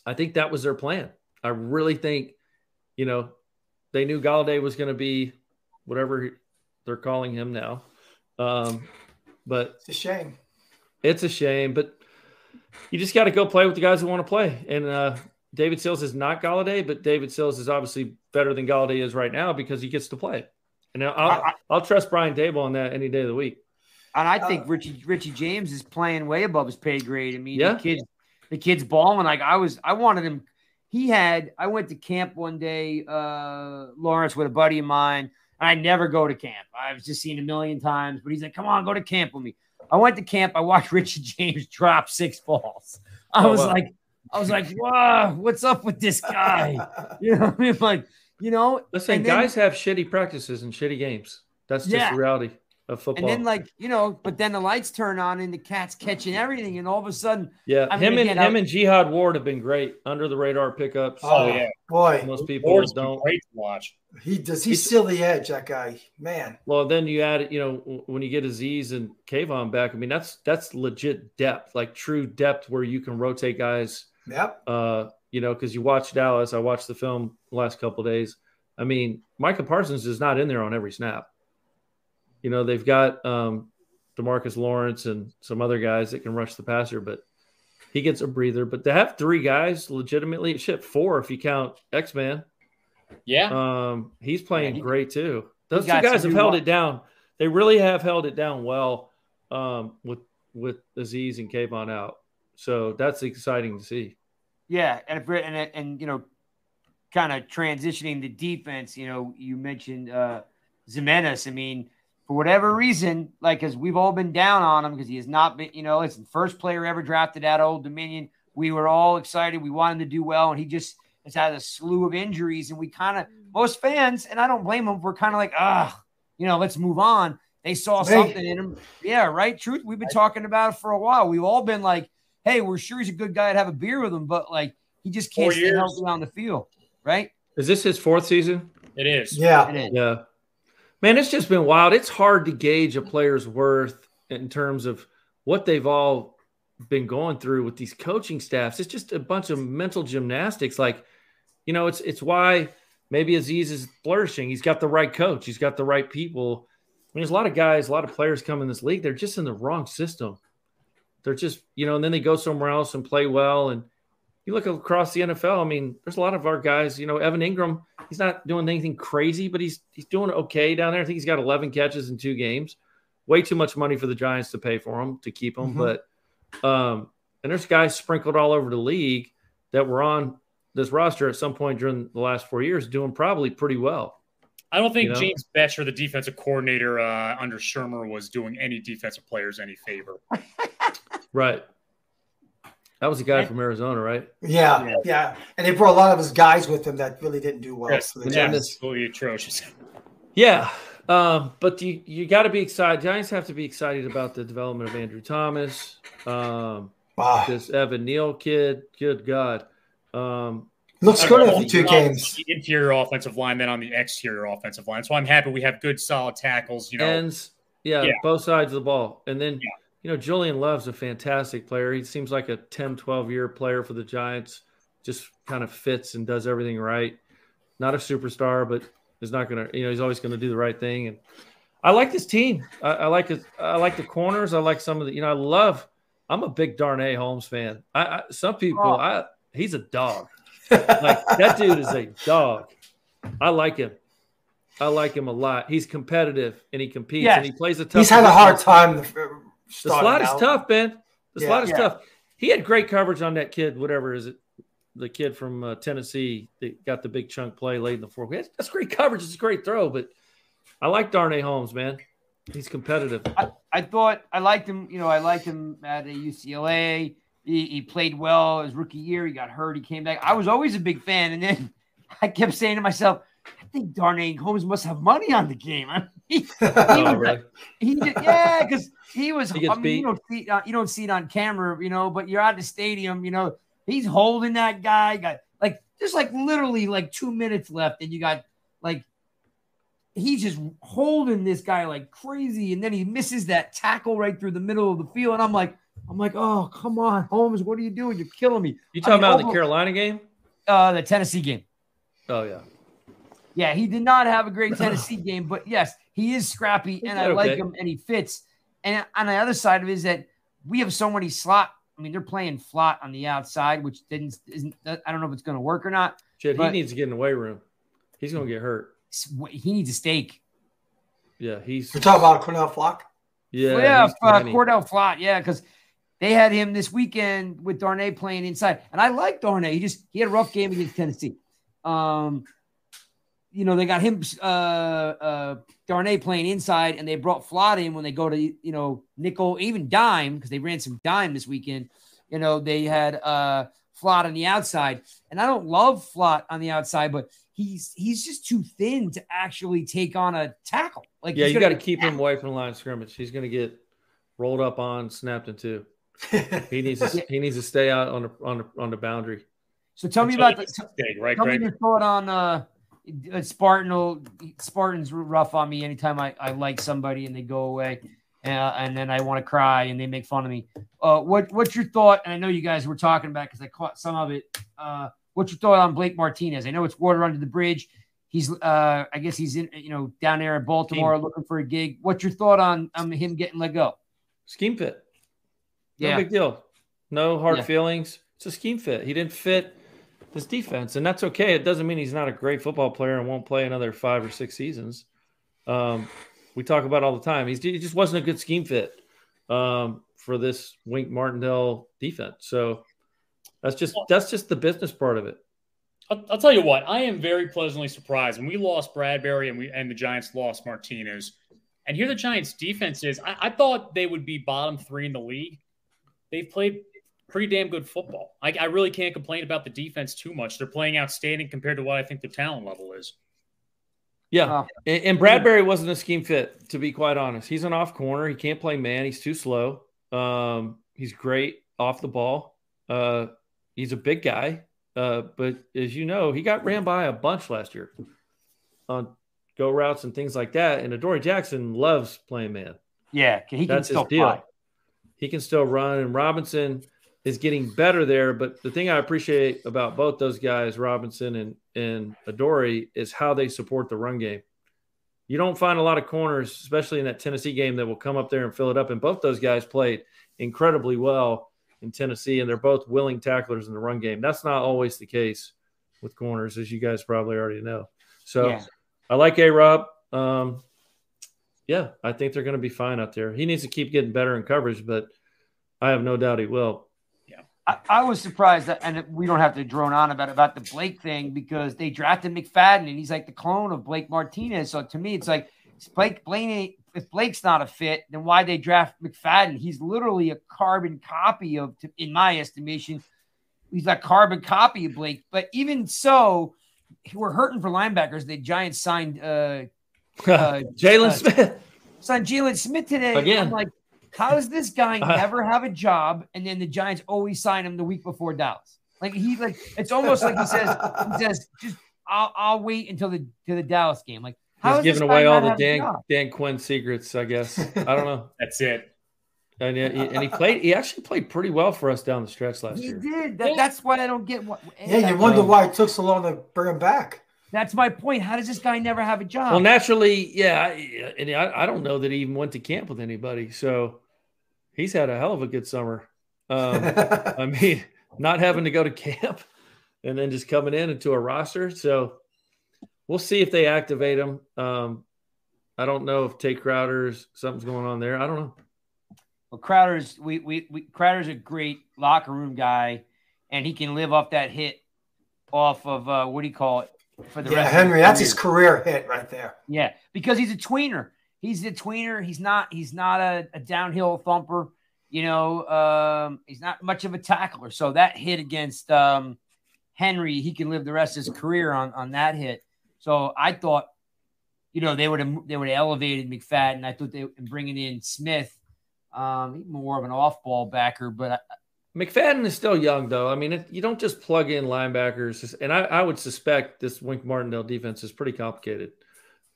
I think that was their plan. I really think, you know, they knew Golladay was going to be whatever they're calling him now. Um, but It's a shame. it's a shame. But you just got to go play with the guys who want to play. And uh, David Sills is not Golladay, but David Sills is obviously better than Golladay is right now because he gets to play. And I'll, I, will trust Brian Daboll on that any day of the week. And I think uh, Richie Richie James is playing way above his pay grade. I mean, yeah. the kids, the kids balling. Like I was, I wanted him. He had. I went to camp one day, uh, Lawrence, with a buddy of mine. And I never go to camp. I've just seen a million times, but he's like, "Come on, go to camp with me." I went to camp. I watched Richie James drop six balls. I oh, was wow. like, I was like, "Wow, what's up with this guy?" You know, what I mean, like, you know. Listen, then, guys have shitty practices and shitty games. That's just yeah. the reality of football. And then like you know, but then the lights turn on and the cat's catching everything, and all of a sudden, yeah, I'm him and him out. and Jihad Ward have been great under the radar pickups. Oh, yeah, boy, most people Ward's don't. Great to watch. He does. He's still the edge. That guy, man. Well, then you add, it. you know, when you get Azeez and Kayvon back, I mean, that's that's legit depth, like true depth, where you can rotate guys. Yep. Uh, you know, because you watch Dallas. I watched the film the last couple days. I mean, Micah Parsons is not in there on every snap. You know, they've got um, Demarcus Lawrence and some other guys that can rush the passer, but he gets a breather. But to have three guys legitimately, shit, four if you count X Man. Yeah. Um, he's playing yeah, he, great too. Those two guys have held it down. They really have held it down well um, with with Azeez and Kayvon out. So that's exciting to see. Yeah, and if, and and you know, kind of transitioning the defense. You know, you mentioned uh, Ximines. I mean, for whatever reason, like as we've all been down on him because he has not been, you know, it's the first player ever drafted at Old Dominion. We were all excited. We wanted to do well, and he just has had a slew of injuries. And we kind of, most fans, and I don't blame them, we're kind of like, ah, you know, let's move on. They saw something in him. Yeah, right. Truth. We've been talking about it for a while. We've all been like, hey, we're sure he's a good guy to have a beer with him, but like he just can't stay healthy on the field, right? Is this his fourth season? It is. Yeah. It is. Yeah. Man, it's just been wild. It's hard to gauge a player's worth in terms of what they've all been going through with these coaching staffs. It's just a bunch of mental gymnastics. Like, you know, it's it's why maybe Azeez is flourishing. He's got the right coach. He's got the right people. I mean, there's a lot of guys, a lot of players come in this league. They're just in the wrong system. They're just, you know, and then they go somewhere else and play well. And you look across the NFL. I mean, there's a lot of our guys. You know, Evan Engram, He's not doing anything crazy, but he's he's doing okay down there. I think he's got 11 catches in two games. Way too much money for the Giants to pay for him to keep him. Mm-hmm. But um, and there's guys sprinkled all over the league that were on this roster at some point during the last four years, doing probably pretty well. I don't think you know? James Bettcher, the defensive coordinator uh, under Shurmur, was doing any defensive players any favor. right. That was a guy from Arizona, right? Yeah, yeah, yeah, And they brought a lot of his guys with them that really didn't do well. Yes, so yeah, absolutely atrocious. Yeah, um, but you you got to be excited. Giants have to be excited about the development of Andrew Thomas, um, ah. this Evan Neal kid. Good God, um, looks good after two games. The interior offensive line, then on the exterior offensive line. So I'm happy we have good, solid tackles. You know, ends. Yeah, yeah. both sides of the ball, and then. Yeah you know, Julian Love's a fantastic player. He seems like a 10, 12 year player for the Giants. Just kind of fits and does everything right. Not a superstar, but is not going to, you know, he's always going to do the right thing. And I like this team. I, I like it. I like the corners. I like some of the, you know, I love, I'm a big Darnay Holmes fan. I, I some people, oh. I, he's a dog. like that dude is a dog. I like him. I like him a lot. He's competitive and he competes yes. and he plays a tough. He's had a hard time the slot is tough, Ben. The yeah, slot is yeah. tough. He had great coverage on that kid, whatever is it, the kid from uh, Tennessee that got the big chunk play late in the fourth. That's great coverage. It's a great throw, but I like Darnay Holmes, man. He's competitive. I, I thought I liked him. You know, I liked him at UCLA. He, he, played well his rookie year. He got hurt. He came back. I was always a big fan, and then I kept saying to myself, I think Darnay Holmes must have money on the game. I mean, he, he, oh, really? he did, yeah, because he was. He I mean, you don't see uh, you don't see it on camera, you know, but you're at the stadium, you know, he's holding that guy. Got like there's like literally like two minutes left, and you got like he's just holding this guy like crazy, and then he misses that tackle right through the middle of the field, and I'm like, I'm like, oh come on, Holmes, what are you doing? You're killing me. You talking I mean, about the Carolina game? Uh, the Tennessee game. Oh yeah. Yeah, he did not have a great Tennessee game, but yes, he is scrappy and I like him and he fits. And on the other side of it is that we have so many slot I mean, they're playing flat on the outside, which didn't isn't. I don't know if it's going to work or not. Shit, he needs to get in the weight room. He's gonna get hurt. He needs a steak. Yeah, he's You're talking about Cornell Flock? yeah, Well, yeah, he's uh. Cordell Flott, yeah, because they had him this weekend with Darnay playing inside, and I like Darnay. He just he had a rough game against Tennessee. Um, you know, they got him uh uh Darnay playing inside, and they brought Flott in when they go to you know nickel, even dime because they ran some dime this weekend. You know, they had uh Flott on the outside, and I don't love Flott on the outside, but he's he's just too thin to actually take on a tackle. Like Yeah, you got gonna to keep him away from the line of scrimmage. He's gonna get rolled up on, snapped in two. He needs to he needs to stay out on the on the on the boundary. So tell me about the, Steak, right, Tell me your thought on uh, Spartan. will- Spartans rough on me anytime I, I like somebody and they go away, uh, and then I want to cry and they make fun of me. Uh, what what's your thought? And I know you guys were talking about because I caught some of it. Uh, what's your thought on Blake Martinez? I know it's water under the bridge. He's uh, I guess he's in you know down there in Baltimore looking for a gig. What's your thought on um, him getting let go? Scheme fit. No Yeah. big deal. No hard Yeah. feelings. It's a scheme fit. He didn't fit this defense, and that's okay. It doesn't mean he's not a great football player and won't play another five or six seasons. Um, we talk about all the time. He's, he just wasn't a good scheme fit um, for this Wink Martindale defense. So that's just that's just the business part of it. I'll, I'll tell you what, I am very pleasantly surprised when we lost Bradberry and we and the Giants lost Martinez. And here the Giants defense is, I, I thought they would be bottom three in the league. They've played pretty damn good football. I, I really can't complain about the defense too much. They're playing outstanding compared to what I think the talent level is. Yeah. Uh, And, and Bradberry wasn't a scheme fit, to be quite honest. He's an off corner. He can't play man. He's too slow. Um, he's great off the ball. Uh, he's a big guy. Uh, but as you know, he got ran by a bunch last year on go routes and things like that. And Adoree Jackson loves playing man. Yeah, he can That's his still deal. fly. He can still run, and Robinson is getting better there. But the thing I appreciate about both those guys, Robinson and and Adoree, is how they support the run game. You don't find a lot of corners, especially in that Tennessee game, that will come up there and fill it up. And both those guys played incredibly well in Tennessee, and they're both willing tacklers in the run game. That's not always the case with corners, as you guys probably already know. So Yeah. I like A Rob. Um, yeah, I think they're going to be fine out there. He needs to keep getting better in coverage, but I have no doubt he will. I, I was surprised that, and we don't have to drone on about about the Blake thing because they drafted McFadden and he's like the clone of Blake Martinez. So to me, it's like Blake Blaney. If Blake's not a fit, then why they draft McFadden? He's literally a carbon copy of, in my estimation, he's a carbon copy of Blake. But even so, we're hurting for linebackers. The Giants signed uh, uh, Jaylon uh, Smith. signed Jaylon Smith today. Again. I'm like, how does this guy never have a job? And then the Giants always sign him the week before Dallas. Like he like it's almost like he says he says just I'll, I'll wait until the to the Dallas game. Like how He's giving away all the have Dan? Dan Quinn secrets, I guess. I don't know. That's it. And, he- and he played. He actually played pretty well for us down the stretch last He year. He did. That, that's why I don't get what. yeah, you wonder why it took so long to bring him back. That's my point. How does this guy never have a job? Well, naturally, yeah. And I, I don't know that he even went to camp with anybody. So he's had a hell of a good summer. Um, I mean, not having to go to camp and then just coming in into a roster. So we'll see if they activate him. Um, I don't know if Tae Crowder's something's going on there. I don't know. Well, Crowder's we, we we Crowder's a great locker room guy, and he can live off that hit off of uh, what do you call it for the yeah, rest. Henry, of that's his his career hit right there. Yeah, because he's a tweener. He's a tweener. He's not. He's not a, a downhill thumper. You know, um, he's not much of a tackler. So that hit against um, Henry, he can live the rest of his career on on that hit. So I thought, you know, they would have they would have elevated McFadden. I thought they bringing in Smith, um, more of an off ball backer. But I, McFadden is still young, though. I mean, you don't just plug in linebackers, and I, I would suspect this Wink Martindale defense is pretty complicated.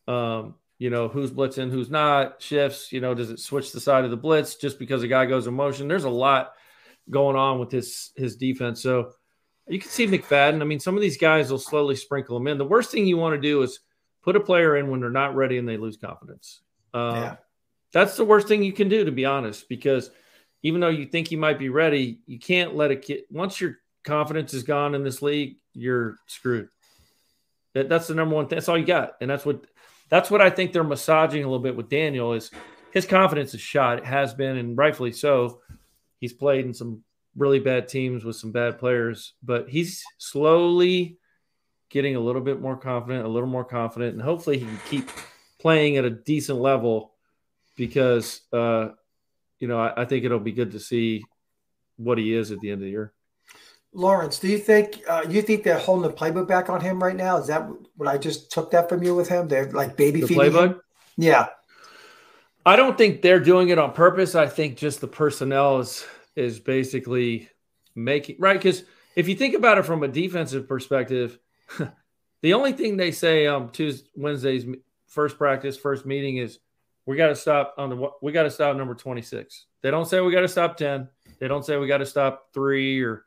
Um, you know, who's blitzing, who's not, shifts. You know, does it switch the side of the blitz just because a guy goes in motion? There's a lot going on with his his defense. So you can see McFadden. I mean, some of these guys will slowly sprinkle them in. The worst thing you want to do is put a player in when they're not ready and they lose confidence. Um, Yeah. That's the worst thing you can do, to be honest, because even though you think you might be ready, you can't let a kid once your confidence is gone in this league, you're screwed. That, that's the number one thing. That's all you got, and that's what that's what I think they're massaging a little bit with Daniel is his confidence is shot. It has been, and rightfully so. He's played in some really bad teams with some bad players, but he's slowly getting a little bit more confident, a little more confident, and hopefully he can keep playing at a decent level because uh, you know I, I, think it'll be good to see what he is at the end of the year. Lawrence, do you think uh, you think they're holding the playbook back on him right now? Is that what I just took that from you with him? They're like baby the feeding playbook. Him? Yeah, I don't think they're doing it on purpose. I think just the personnel is is basically making right because if you think about it from a defensive perspective, the only thing they say um Tuesday Wednesday's first practice, first meeting is we got to stop on the we got to stop number 26. They don't say we got to stop 10. They don't say we got to stop 3 or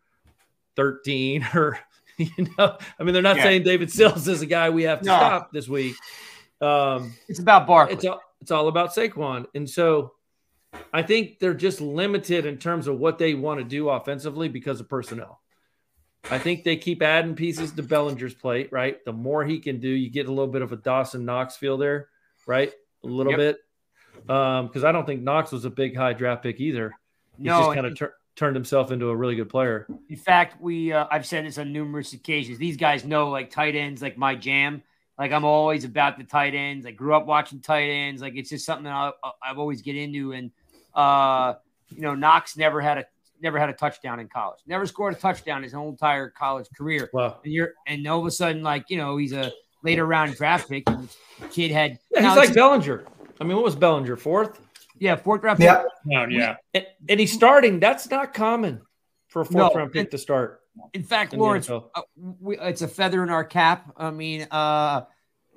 13 or you know, I mean they're not yeah. saying David Sills is a guy we have to no. stop this week. Um it's about Barkley. It's all, it's all about Saquon. And so I think they're just limited in terms of what they want to do offensively because of personnel. I think they keep adding pieces to Bellinger's plate, right? The more he can do, you get a little bit of a Dawson Knox feel there, right? A little yep. bit. Because um, I don't think Knox was a big high draft pick either. He's no, just kind of tur- turned himself into a really good player. In fact, we uh, I've said this on numerous occasions. These guys know like tight ends, like my jam. Like I'm always about the tight ends. I grew up watching tight ends. Like it's just something I, I've always get into. And uh, you know, Knox never had a never had a touchdown in college. Never scored a touchdown his whole entire college career. Wow. And you're and all of a sudden, like you know, he's a later round draft pick. And kid had yeah, he's like Bellinger. I mean, what was Bellinger? Fourth? Yeah, fourth round yeah. pick. yeah. And, and, he's starting. That's not common for a fourth no, round pick and, to start. In fact, in Lawrence, uh, we, it's a feather in our cap. I mean, uh,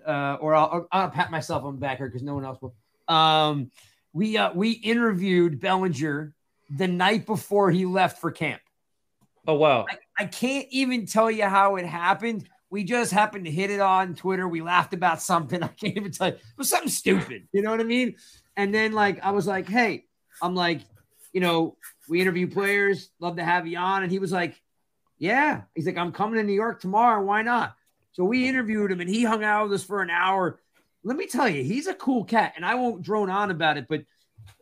uh, or I'll, I'll pat myself on the back here because no one else will. Um, we uh, we interviewed Bellinger the night before he left for camp. Oh wow! I, I can't even tell you how it happened. We just happened to hit it on Twitter. We laughed about something. I can't even tell you. It was something stupid. You know what I mean? And then like I was like, hey, I'm like, you know, we interview players. Love to have you on. And he was like, yeah. He's like, I'm coming to New York tomorrow. Why not? So we interviewed him and he hung out with us for an hour. Let me tell you, he's a cool cat. And I won't drone on about it, but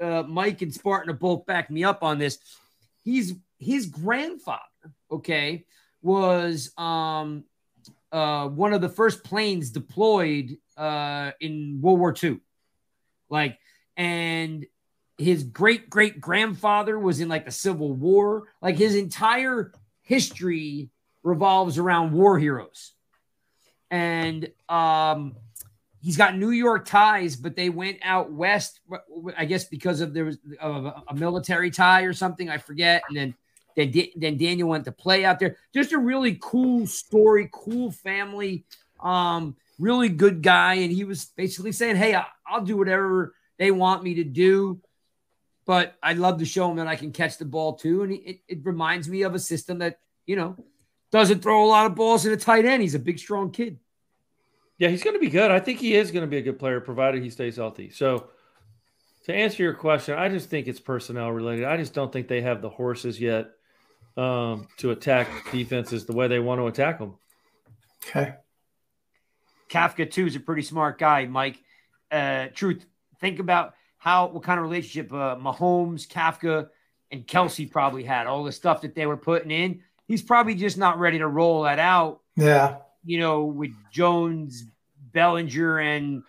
uh, Mike and Spartan have both backed me up on this. He's his grandfather, okay, was um, uh, one of the first planes deployed uh, in World War II. Like, and his great great grandfather was in like the Civil War. Like, his entire history revolves around war heroes. And um, he's got New York ties, but they went out west, I guess because of there was a, a military tie or something. I forget. And then then, then Daniel went to play out there. Just a really cool story, cool family, um, really good guy. And he was basically saying, Hey, I, will do whatever they want me to do. But I'd love to show him that I can catch the ball too. And it, it reminds me of a system that, you know, doesn't throw a lot of balls in a tight end. He's a big, strong kid. Yeah, he's going to be good. I think he is going to be a good player, provided he stays healthy. So, to answer your question, I just think it's personnel related. I just don't think they have the horses yet um, to attack defenses the way they want to attack them. Okay. Kafka too is a pretty smart guy, Mike. Uh, truth, think about how what kind of relationship uh, Mahomes, Kafka, and Kelce probably had. All the stuff that they were putting in, he's probably just not ready to roll that out. Yeah you know, with Jones, Bellinger, and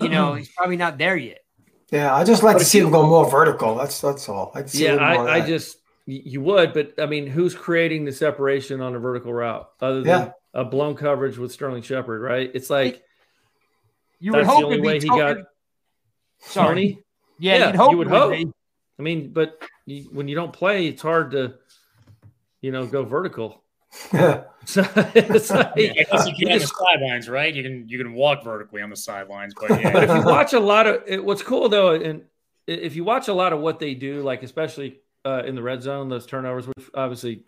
you know, he's probably not there yet. Yeah, I just like to see him go more vertical. That's that's all. I'd yeah, I, I just you would, but I mean, who's creating the separation on a vertical route other than yeah. a blown coverage with Sterling Shepard? Right? It's like you would hope the only way he got. Sorry. Yeah, yeah you would hope. Be. I mean, but you, when you don't play, it's hard to, you know, go vertical. so it's like, yeah, you can on the sidelines, right? You can you can walk vertically on the sidelines, but yeah. but if you watch a lot of it, what's cool though, and if you watch a lot of what they do, like especially uh, in the red zone, those turnovers, which obviously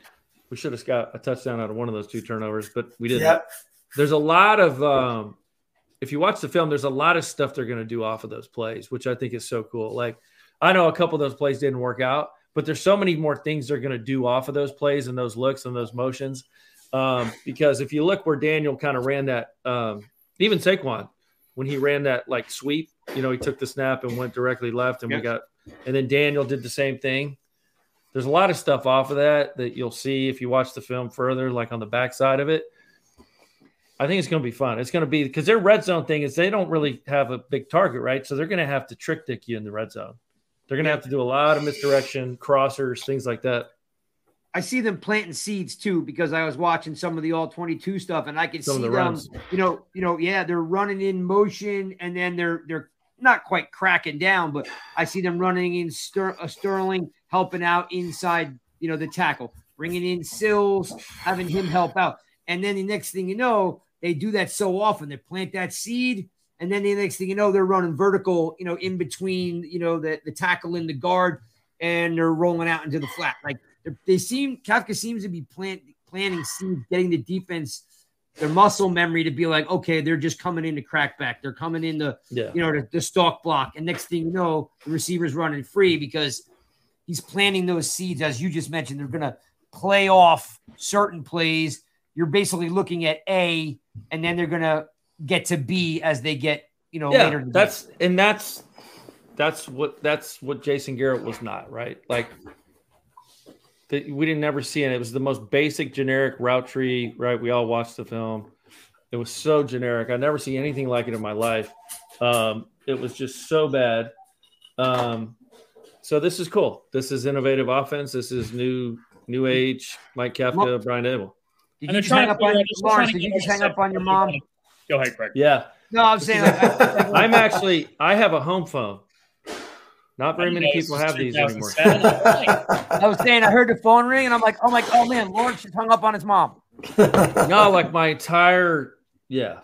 we should have got a touchdown out of one of those two turnovers, but we didn't. Yep. There's a lot of um, if you watch the film, there's a lot of stuff they're going to do off of those plays, which I think is so cool. Like I know a couple of those plays didn't work out, but there's so many more things they're going to do off of those plays and those looks and those motions. Um, because if you look where Daniel kind of ran that, um, even Saquon, when he ran that like sweep, you know, he took the snap and went directly left, and we got, and then Daniel did the same thing. There's a lot of stuff off of that that you'll see if you watch the film further, like on the backside of it. I think it's going to be fun. It's going to be because their red zone thing is they don't really have a big target, right? So they're going to have to trick dick you in the red zone. They're going to have to do a lot of misdirection, crossers, things like that. I see them planting seeds too because I was watching some of the all 22 stuff and I can Some see the them, runs. you know, you know, yeah, they're running in motion and then they're they're not quite cracking down, but I see them running in Ster- uh, Sterling helping out inside, you know, the tackle, bringing in Sills, having him help out. And then the next thing you know, they do that so often. They plant that seed and then the next thing you know, they're running vertical, you know, in between, you know, the, the tackle and the guard, and they're rolling out into the flat. Like they're- seem, Kafka seems to be plant, planting seeds, getting the defense their muscle memory to be like, okay, they're just coming in to crack back. They're coming in to, Yeah. you know, the, the stalk block. And next thing you know, the receiver's running free because he's planting those seeds, as you just mentioned. They're going to play off certain plays. You're basically looking at A, and then they're going to get to B as they get, you know, later. yeah, game. that's and that's that's what that's what Jason Garrett was not right. Like the, we didn't never see it. It was the most basic generic route tree. Right, we all watched the film. It was so generic. I never see anything like it in my life. Um, it was just so bad. Um, so this is cool. This is innovative offense. This is new new age. Mike Kafka, Brian Daboll. Did And you they're just trying hang to up on figure out- just Lawrence? Did you get just hang up on your mom? Go ahead, Greg. Yeah, No, I'm saying I, I'm actually. I have a home phone. Not very many I didn't know people have these anymore. I was saying I heard the phone ring, and I'm like, oh my, oh man, Lawrence just hung up on his mom. no, like my entire yeah,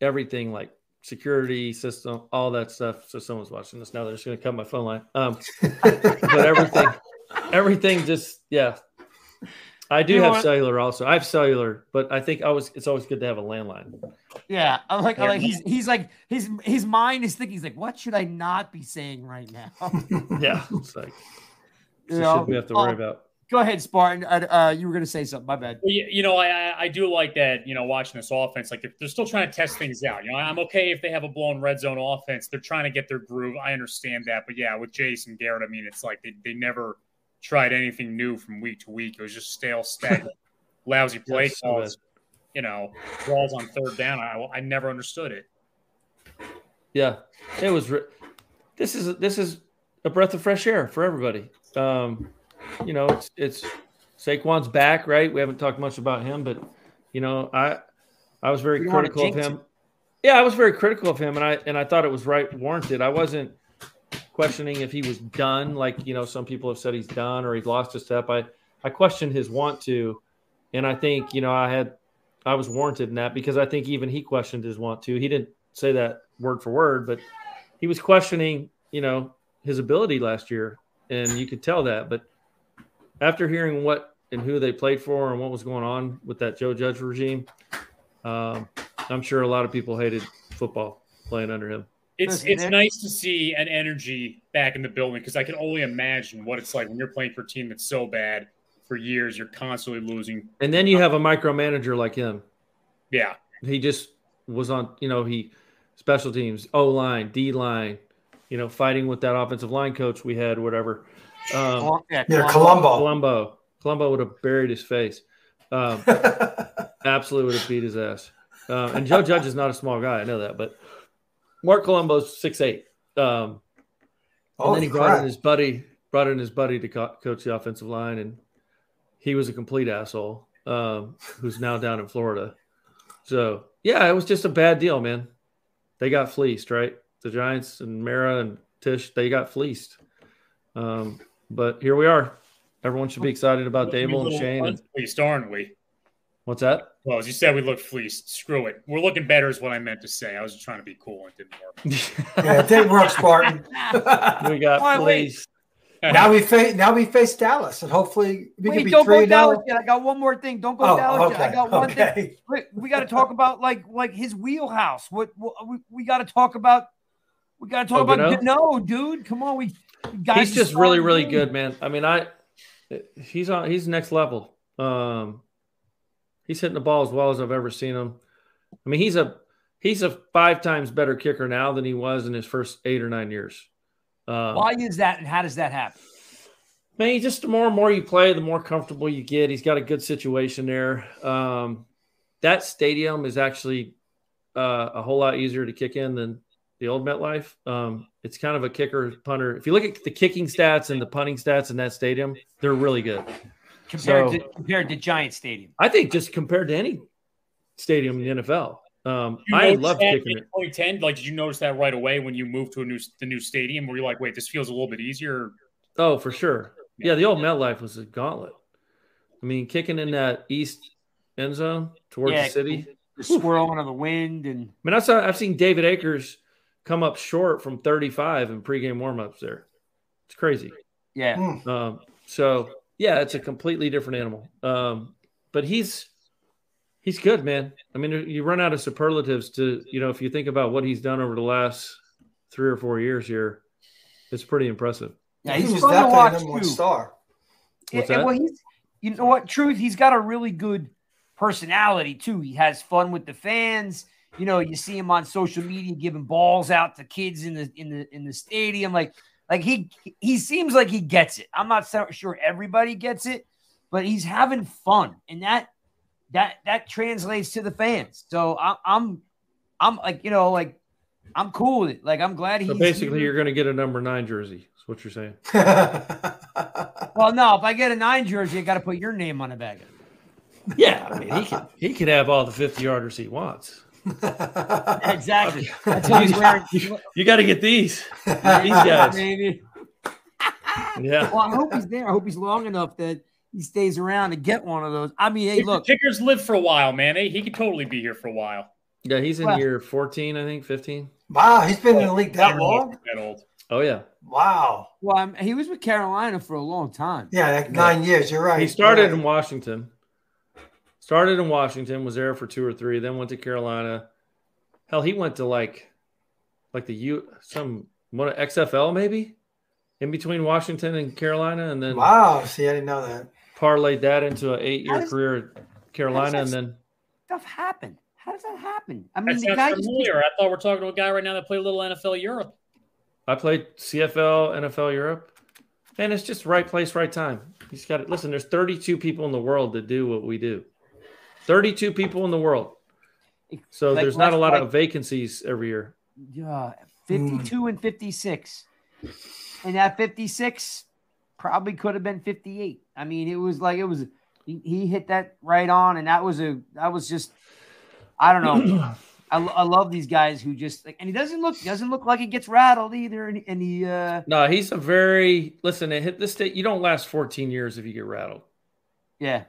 everything like security system, all that stuff. So someone's watching this now. They're just gonna cut my phone line. Um, but everything, everything just yeah. I do You have cellular also. I have cellular, but I think always it's always good to have a landline. Yeah, I'm like, I'm like he's he's like his his mind is thinking. He's like, what should I not be saying right now? Yeah, it's like You know? we have to worry Oh, about. Go ahead, Spartan. Uh, uh, you were gonna say something. My bad. Well, you, you know, I I- I do like that. You know, watching this offense, like if they're still trying to test things out. You know, I'm okay if they have a blown red zone offense. They're trying to get their groove. I understand that, but yeah, with Jason Garrett, I mean, it's like they, they never tried anything new from week to week. It was just stale, stagnant, lousy play Yes, so calls. You know, balls on third down. I I never understood it. Yeah, it was. Re- this is this is a breath of fresh air for everybody. Um, you know, it's it's Saquon's back, right? We haven't talked much about him, but you know, I I was very You critical of jinx him. Yeah, I was very critical of him, and I and I thought it was right warranted. I wasn't questioning if he was done, like you know, some people have said he's done or he's lost a step. I I questioned his want to, and I think you know I had I was warranted in that because I think even he questioned his want to. He didn't say that word for word, but he was questioning, you know, his ability last year, and you could tell that. But after hearing what and who they played for and what was going on with that Joe Judge regime, um, I'm sure a lot of people hated football playing under him. It's Listen, it's Nick- nice to see an energy back in the building because I can only imagine what it's like when you're playing for a team that's so bad for years. You're constantly losing. And then you have a micromanager like him. Yeah, He just was on, you know, he special teams, O line, D line, you know, fighting with that offensive line coach we had, whatever. Um, yeah, Yeah, Colombo. Colombo. Columbo. Colombo would have buried his face. Um, absolutely would have beat his ass. Uh, and Joe Judge is not a small guy. I know that, but Marc Colombo's six eight. Um, and Holy then he brought in his buddy, brought in his buddy to co- coach the offensive line, and he was a complete asshole. Um, who's now down in Florida. So yeah, it was just a bad deal, man. They got fleeced, right? The Giants and Mara and Tisch, they got fleeced. Um, but here we are. Everyone should be excited about We Daboll and Schoen. And, Fleeced, aren't we? What's that? Well, as you said, we look fleeced. Screw it. We're looking better, is what I meant to say. I was just trying to be cool and it didn't work. yeah, it didn't work, Spartan. we got Why, wait. fleeced. now we face now we face Dallas, and hopefully we Wait, can be don't three go Dallas yet. I got one more thing. Don't go Oh, Dallas yet. I got one thing. okay. Wait, we got to talk about like like his wheelhouse. What, what we, we got to talk about? We got to talk Oh, about Gano? Gano, dude. Come on, we Guys he's just really, really good, man. I mean, I he's on he's next level. Um, he's hitting the ball as well as I've ever seen him. I mean, he's a he's a five times better kicker now than he was in his first eight or nine years. Um, Why is that, and how does that happen? Man, just the more and more you play, the more comfortable you get. He's got a good situation there. Um, that stadium is actually uh, a whole lot easier to kick in than the old MetLife. Um, it's kind of a kicker punter. If you look at the kicking stats and the punting stats in that stadium, they're really good. Compared So- to compared to Giant Stadium. I think just compared to any stadium in the NFL, um, I love kicking it. 2010, like, did you notice that right away when you moved to a new the new stadium? Where you're like, wait, this feels a little bit easier. Oh, for sure. Yeah, the old MetLife was a gauntlet. I mean, kicking in that east end zone towards Yeah, the city. The swirling of the wind and I mean, I saw, I've seen David Akers come up short from 35 in pregame warmups there. It's crazy. yeah. Hmm. Um, so yeah, it's a completely different animal. Um, but he's he's good, man. I mean, you run out of superlatives to you know if you think about what he's done over the last three or four years here, it's pretty impressive. Yeah, he he's was fun to definitely watch a number one too. star. What's Yeah, that? Well, he's you know what? Truth, he's got a really good personality too. He has fun with the fans. You know, you see him on social media giving balls out to kids in the in the in the stadium. Like, like he he seems like he gets it. I'm not so sure everybody gets it, but he's having fun, and that that that translates to the fans. So I'm I'm I'm like you know like I'm cool with it. Like I'm glad he's So basically, here. you're going to get a number nine jersey. Is what you're saying? Well, no, if I get a nine jersey, I got to put your name on the bag. Yeah, I mean, he can he can have all the 50 yarders he wants. Exactly. That's how he's wearing. You got to get these. These guys. Maybe. Yeah. Well, I hope he's there. I hope he's long enough that he stays around to get one of those. I mean, hey, If the look, kickers live for a while, man. They, he could totally be here for a while. Yeah, he's in Well- year 14, I think, 15. wow, he's been in the oh, league that long. That old. Oh, yeah. Wow. well, I'm, he was with Carolina for a long time. Yeah, like nine years. You're right. He started You're in. Washington. Started in Washington, was there for two or three, then went to Carolina. Hell, he went to like, like the U some what XFL maybe, in between Washington and Carolina, and then Wow. See, I didn't know that. parlayed that into an eight-year does- career at Carolina, and then Stuff happened. How does that happen? I mean, the sounds guy just. I thought we're talking to a guy right now that played a little NFL Europe. I played CFL, NFL Europe, and it's just right place, right time. He's got it. Listen, there's 32 people in the world that do what we do. 32 people in the world. So Like- there's not a like- lot of vacancies every year. Yeah, 52 and 56. And that 56 probably could have been 58. I mean, it was like it was he, he hit that right on, and that was a that was just I don't know. I, I love these guys who just like, and he doesn't look doesn't look like he gets rattled either, and, and he uh No, he's a very listen. It hit this state. You don't last 14 years if you get rattled. yeah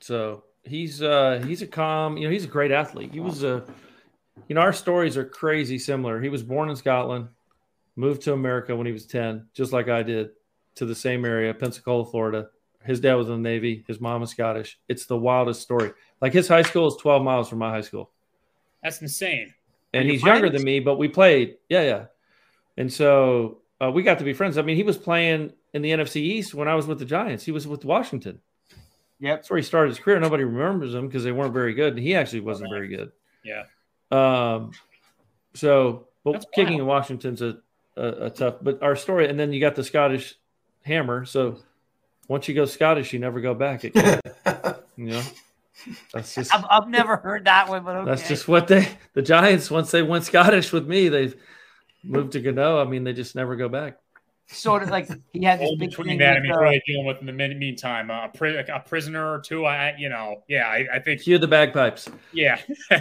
So he's uh he's a calm. You know, he's a great athlete. He was a, you know, our stories are crazy similar. He was born in Scotland, moved to America when he was 10, just like I did, to the same area, Pensacola, Florida. His dad was in the Navy. His mom is Scottish. It's the wildest story. Like his high school is 12 miles from my high school. That's insane. and he's younger than me, but we played. Yeah, yeah. And so uh, we got to be friends. I mean, he was playing in the NFC East when I was with the Giants. He was with Washington. Yep That's where he started his career. Nobody remembers him because they weren't very good, and he actually wasn't very good. Yeah. Um, so, but That's kicking wild. in Washington's a, a, a tough. But our story, and then you got the Scottish hammer. So once you go Scottish, you never go back. At kicking, you know, that's just I've, I've never heard that one, but okay. that's just what they the Giants once they went Scottish with me, they've moved to Gano. I mean, they just never go back. Sort of like he had this All big between that, I with, mean, really dealing with in the meantime, uh, a, pri- a prisoner or two. I, you know, yeah, I, I think, Cue the bagpipes. yeah.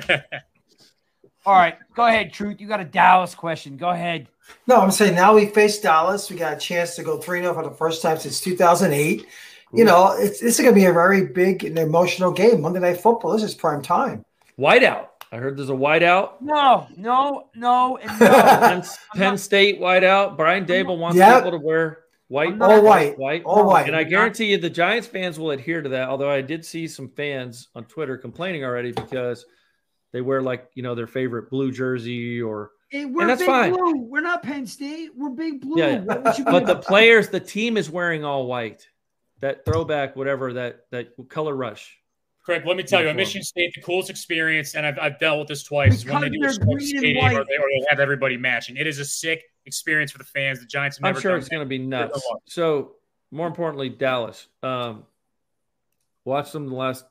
all right, go ahead, Truth. You got a Dallas question. Go ahead. No, I'm saying now we face Dallas. We got a chance to go 3 0 for the first time since 2008. You know, it's, this is going to be a very big and emotional game. Monday Night Football. This is prime time. Whiteout. I heard there's a whiteout. No, no, no, and no. Penn, Penn State whiteout. Brian Daboll wants Yep. people to wear white, I'm All white. white, All white. And I guarantee you, the Giants fans will adhere to that. Although I did see some fans on Twitter complaining already because they wear like you know their favorite blue jersey or Hey, we're that's big fine. blue. We're not Penn State. We're big blue. Yeah, yeah. What would you but the players, the team is wearing all white. That throwback, whatever that that color rush. Craig, let me tell you, at Uniform. Michigan State, the coolest experience, and I've, I've dealt with this twice, is when they do a Because they're and stadium white. or they, or they have everybody matching. It is a sick experience for the fans. The Giants have I'm sure done it's going to be nuts. So, more importantly, Dallas. Um, watched them the last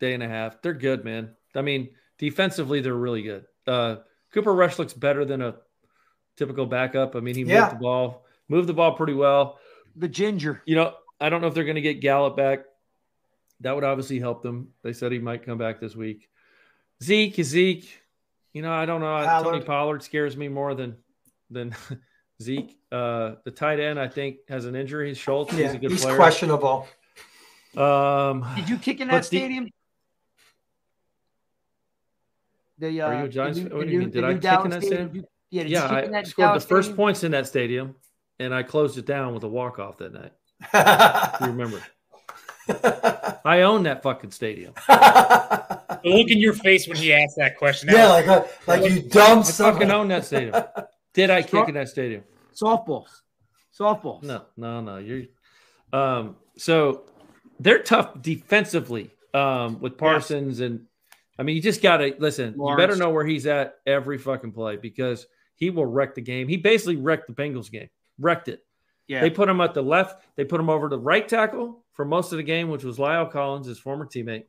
day and a half. They're good, man. I mean, defensively, they're really good. Uh, Cooper Rush looks better than a typical backup. I mean, he Yeah. moved the ball, moved the ball pretty well. the ginger. You know, I don't know if they're going to get Gallup back. That would obviously help them. They said he might come back this week. Zeke, Zeke. You know, I don't know. Tony Pollard. Pollard scares me more than than Zeke. Uh, the tight end, I think, has an injury. Schultz. Yeah, he's a good player. he's player. questionable. Um, Did you kick in that stadium? The, uh, Are you a Giants the new- fan? What do you new- mean? Did the I kick in that stadium? Did you- yeah, did yeah, you kick in I that scored Dallas the first stadium? points in that stadium, and I closed it down with a walk off that night. You remember? I own that fucking stadium. The look in your face when he asked that question. yeah, was- like uh, like you dumb I son. fucking own that stadium. Did I kick in that stadium? Softballs. Softballs. No, no, no. You're um so they're tough defensively um with Parsons and I mean you just gotta listen, you better know where he's at every fucking play because he will wreck the game. He basically wrecked the Bengals game. Wrecked it. Yeah. They put him at the left, they put him over the right tackle for most of the game, which was La'el Collins, his former teammate.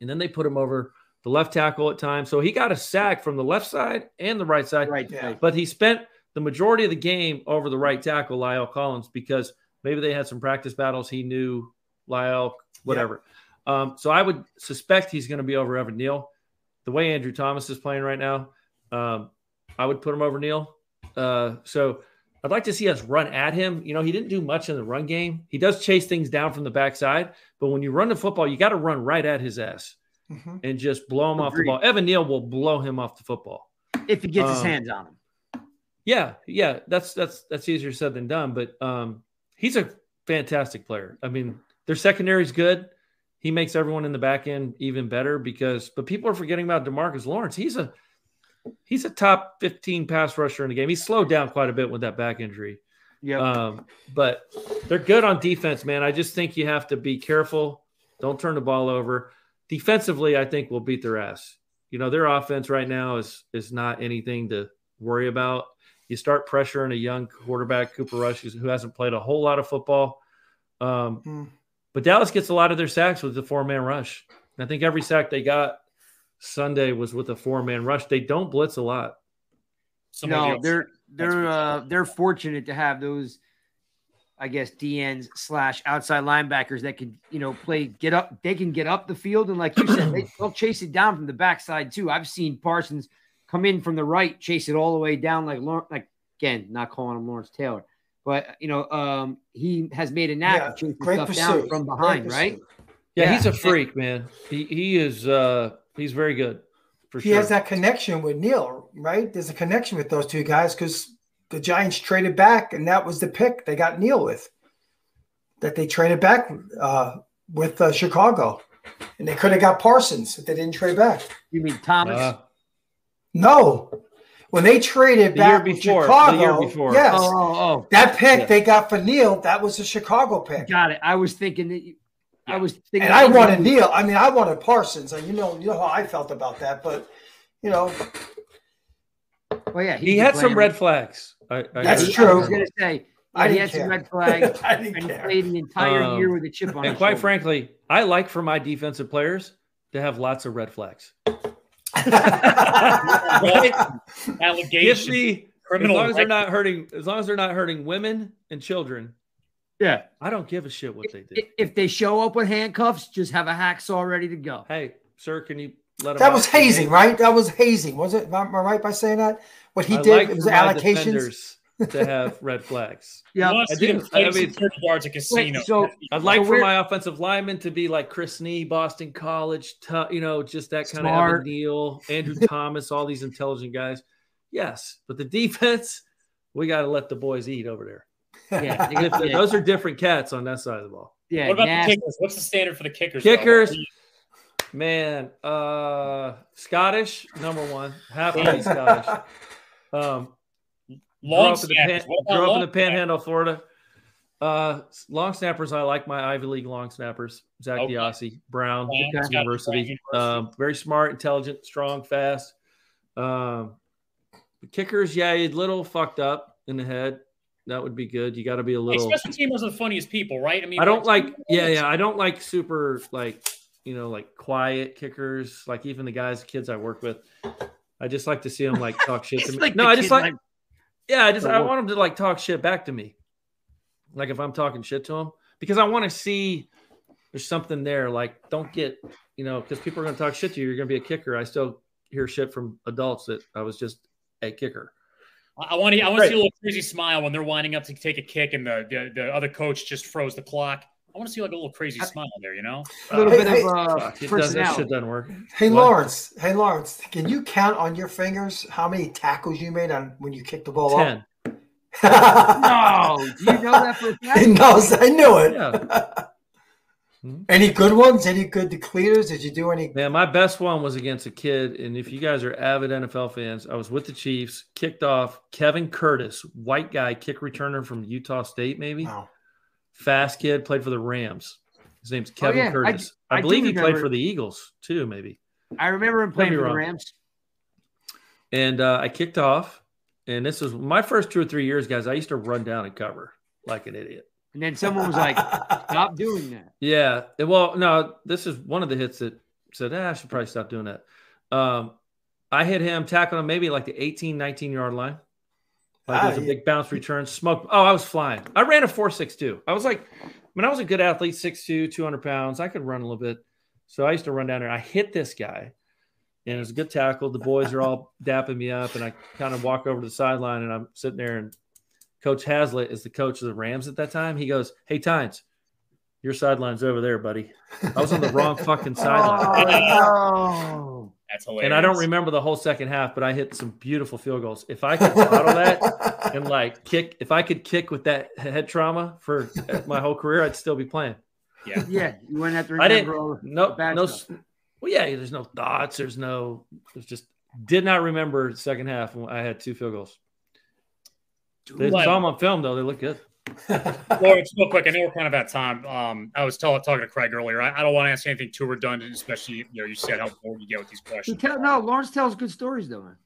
And then they put him over the left tackle at times. So he got a sack from the left side and the right side. right. Yeah. right. But he spent the majority of the game over the right tackle, La'el Collins, because maybe they had some practice battles. He knew La'el, whatever. Um, so I would suspect he's going to be over Evan Neal. The way Andrew Thomas is playing right now, um, I would put him over Neal. Uh, so I'd like to see us run at him. You know, he didn't do much in the run game. He does chase things down from the backside, but when you run the football, you got to run right at his ass Mhm. and just blow him off the ball. Evan Neal will blow him off the football. If he gets his Um, hands on him. Yeah, yeah, that's that's that's easier said than done. But um, he's a fantastic player. I mean, their secondary is good. He makes everyone in the back end even better because. But people are forgetting about Demarcus Lawrence. He's a he's a top fifteen pass rusher in the game. He slowed down quite a bit with that back injury. Yeah. Um, but they're good on defense, man. I just think you have to be careful. Don't turn the ball over. Defensively, I think we'll beat their ass. You know, their offense right now is is not anything to worry about. You start pressuring a young quarterback, Cooper Rush, who hasn't played a whole lot of football. Um, Mm. but Dallas gets a lot of their sacks with the four man rush. And I think every sack they got Sunday was with a four man rush. They don't blitz a lot. some of no, the- they're they're uh, they're fortunate to have those, I guess DNs slash outside linebackers that can you know play get up. They can get up the field and like you said, they, they'll chase it down from the backside too. I've seen Parsons come in from the right, chase it all the way down like Like again, not calling him Lawrence Taylor, but you know um, he has made a knack Yeah, of chasing great stuff down pursuit. from Great behind, right? Yeah, Yeah. he's a freak, man. He he is uh he's very good for He sure. has that connection with Neal, right? There's a connection with those two guys because the Giants traded back, and that was the pick they got Neal with. That they traded back uh, with uh, Chicago, and they could have got Parsons if they didn't trade back. You mean Thomas? Uh, No, when they traded The back with before, the Chicago, year before. yes, oh, oh, oh, that pick Yeah. they got for Neal, that was a Chicago pick. got it. I was thinking that. You, I was thinking. And I wanted Neal. I mean, I wanted Parsons, and you know, you know how I felt about that. But you know, Oh yeah, he he's had some player. red flags. I, I That's heard. I was gonna say I yeah, he didn't had some red flags I and didn't he care. played an entire Um, year with a chip on And his quite shoulder. frankly, I like for my defensive players to have lots of red flags. Right? Allegations. me as long as they're not hurting, as long as they're not hurting women and children. Yeah. I don't give a shit what they do. If they show up with handcuffs, just have a hacksaw ready to go. Hey, sir, can you let him? that was for the game? hazing, right? That was hazing, was it? Am I right by saying that? What he I did like was my allocations. to have red flags. Yeah. You want to I see them do. I mean- security guards at casino. so- I'd like So for my offensive lineman to be like Chris Snee, Boston College, tu- you know, just that kind of Smart. Evan Neal, Andrew Thomas, all these intelligent guys. Yes, but the defense, we got to let the boys eat over there. Yeah, If- yeah, Those are different cats on that side of the ball. yeah, what about nasty. the kickers? What's the standard for the kickers? Kickers, man, uh, Scottish number one, half of me Scottish. Um, grew Long up in the, snappers. pan- grew up in long the Panhandle, Florida. Uh, long snappers. I like my Ivy League long snappers. Zach Okay. DeOssie, Brown snappers? Got the University. University. Um, very smart, intelligent, strong, fast. Um, the kickers, yeah, a little fucked up in the head. That would be good. You got to be a Hey, little. special teamers are the funniest people, right? I mean, I don't like. Yeah, yeah. I don't like super like you know like quiet kickers. Like even the guys, kids I work with. I just like to see them like talk shit to me. like no, I just like. Yeah, I just I want them to like talk shit back to me. Like if I'm talking shit to them, because I want to see there's something there. Like don't get you know because people are going to talk shit to you. You're going to be a kicker. I still hear shit from adults that I was just a kicker. I want to. I want to see a little crazy smile when they're winding up to take a kick and the the, the other coach just froze the clock. I want to see like a little crazy smile there, you know? A little Hey, bit hey, of uh, Fuck, it Does, shit doesn't work. Hey What? Lawrence, hey Lawrence, can you count on your fingers how many tackles you made on when you kicked the ball Ten. up? No, do you know that for a fact? he knows. I knew it. Yeah. Hmm. Any good ones? Any good decleaters? Did you do any? Man, my best one was against a kid, and if you guys are avid NFL fans, I was with the Chiefs, kicked off Kevin Curtis, white guy, kick returner from Utah State, maybe No. fast kid, played for the Rams. His name's Kevin yeah, Curtis. I, I do believe he played for the Eagles too, maybe. I remember him playing for the. Rams. And uh, I kicked off, and this was my first two or three years, guys. I used to run down and cover like an idiot. And then someone was like, stop doing that. Yeah. Well, no, this is one of the hits that said, ah, I should probably stop doing that. Um, I hit him, tackled him maybe like the 18, 19 yard line. Like Ah, it was a yeah. big bounce return, smoke. Oh, I was flying. I ran a 4.62. I was like, I mean, I was a good athlete, 6'2, 200 pounds. I could run a little bit. So I used to run down there. I hit this guy, and it was a good tackle. The boys are all dapping me up, and I kind of walk over to the sideline, and I'm sitting there, and Coach Haslett is the coach of the Rams at that time. He goes, Hey, Tynes, your sideline's over there, buddy. I was on the wrong fucking sideline. Oh, That's hilarious. And I don't remember the whole second half, but I hit some beautiful field goals. If I could bottle that and like kick, if I could kick with that head trauma for my whole career, I'd still be playing. Yeah. yeah. You wouldn't have to I didn't- remember all the No, bad no. stuff. Well, yeah, there's no thoughts. There's no. There's just did not remember second half when I had two field goals. They Like- saw them on film though. They look good. Lawrence, real quick, I know we're kind of out of time. Um, I was tell, talking to Craig earlier. I, I don't want to ask anything too redundant, especially you know you said how bored you get with these questions. tell, no, Lawrence tells good stories though, man.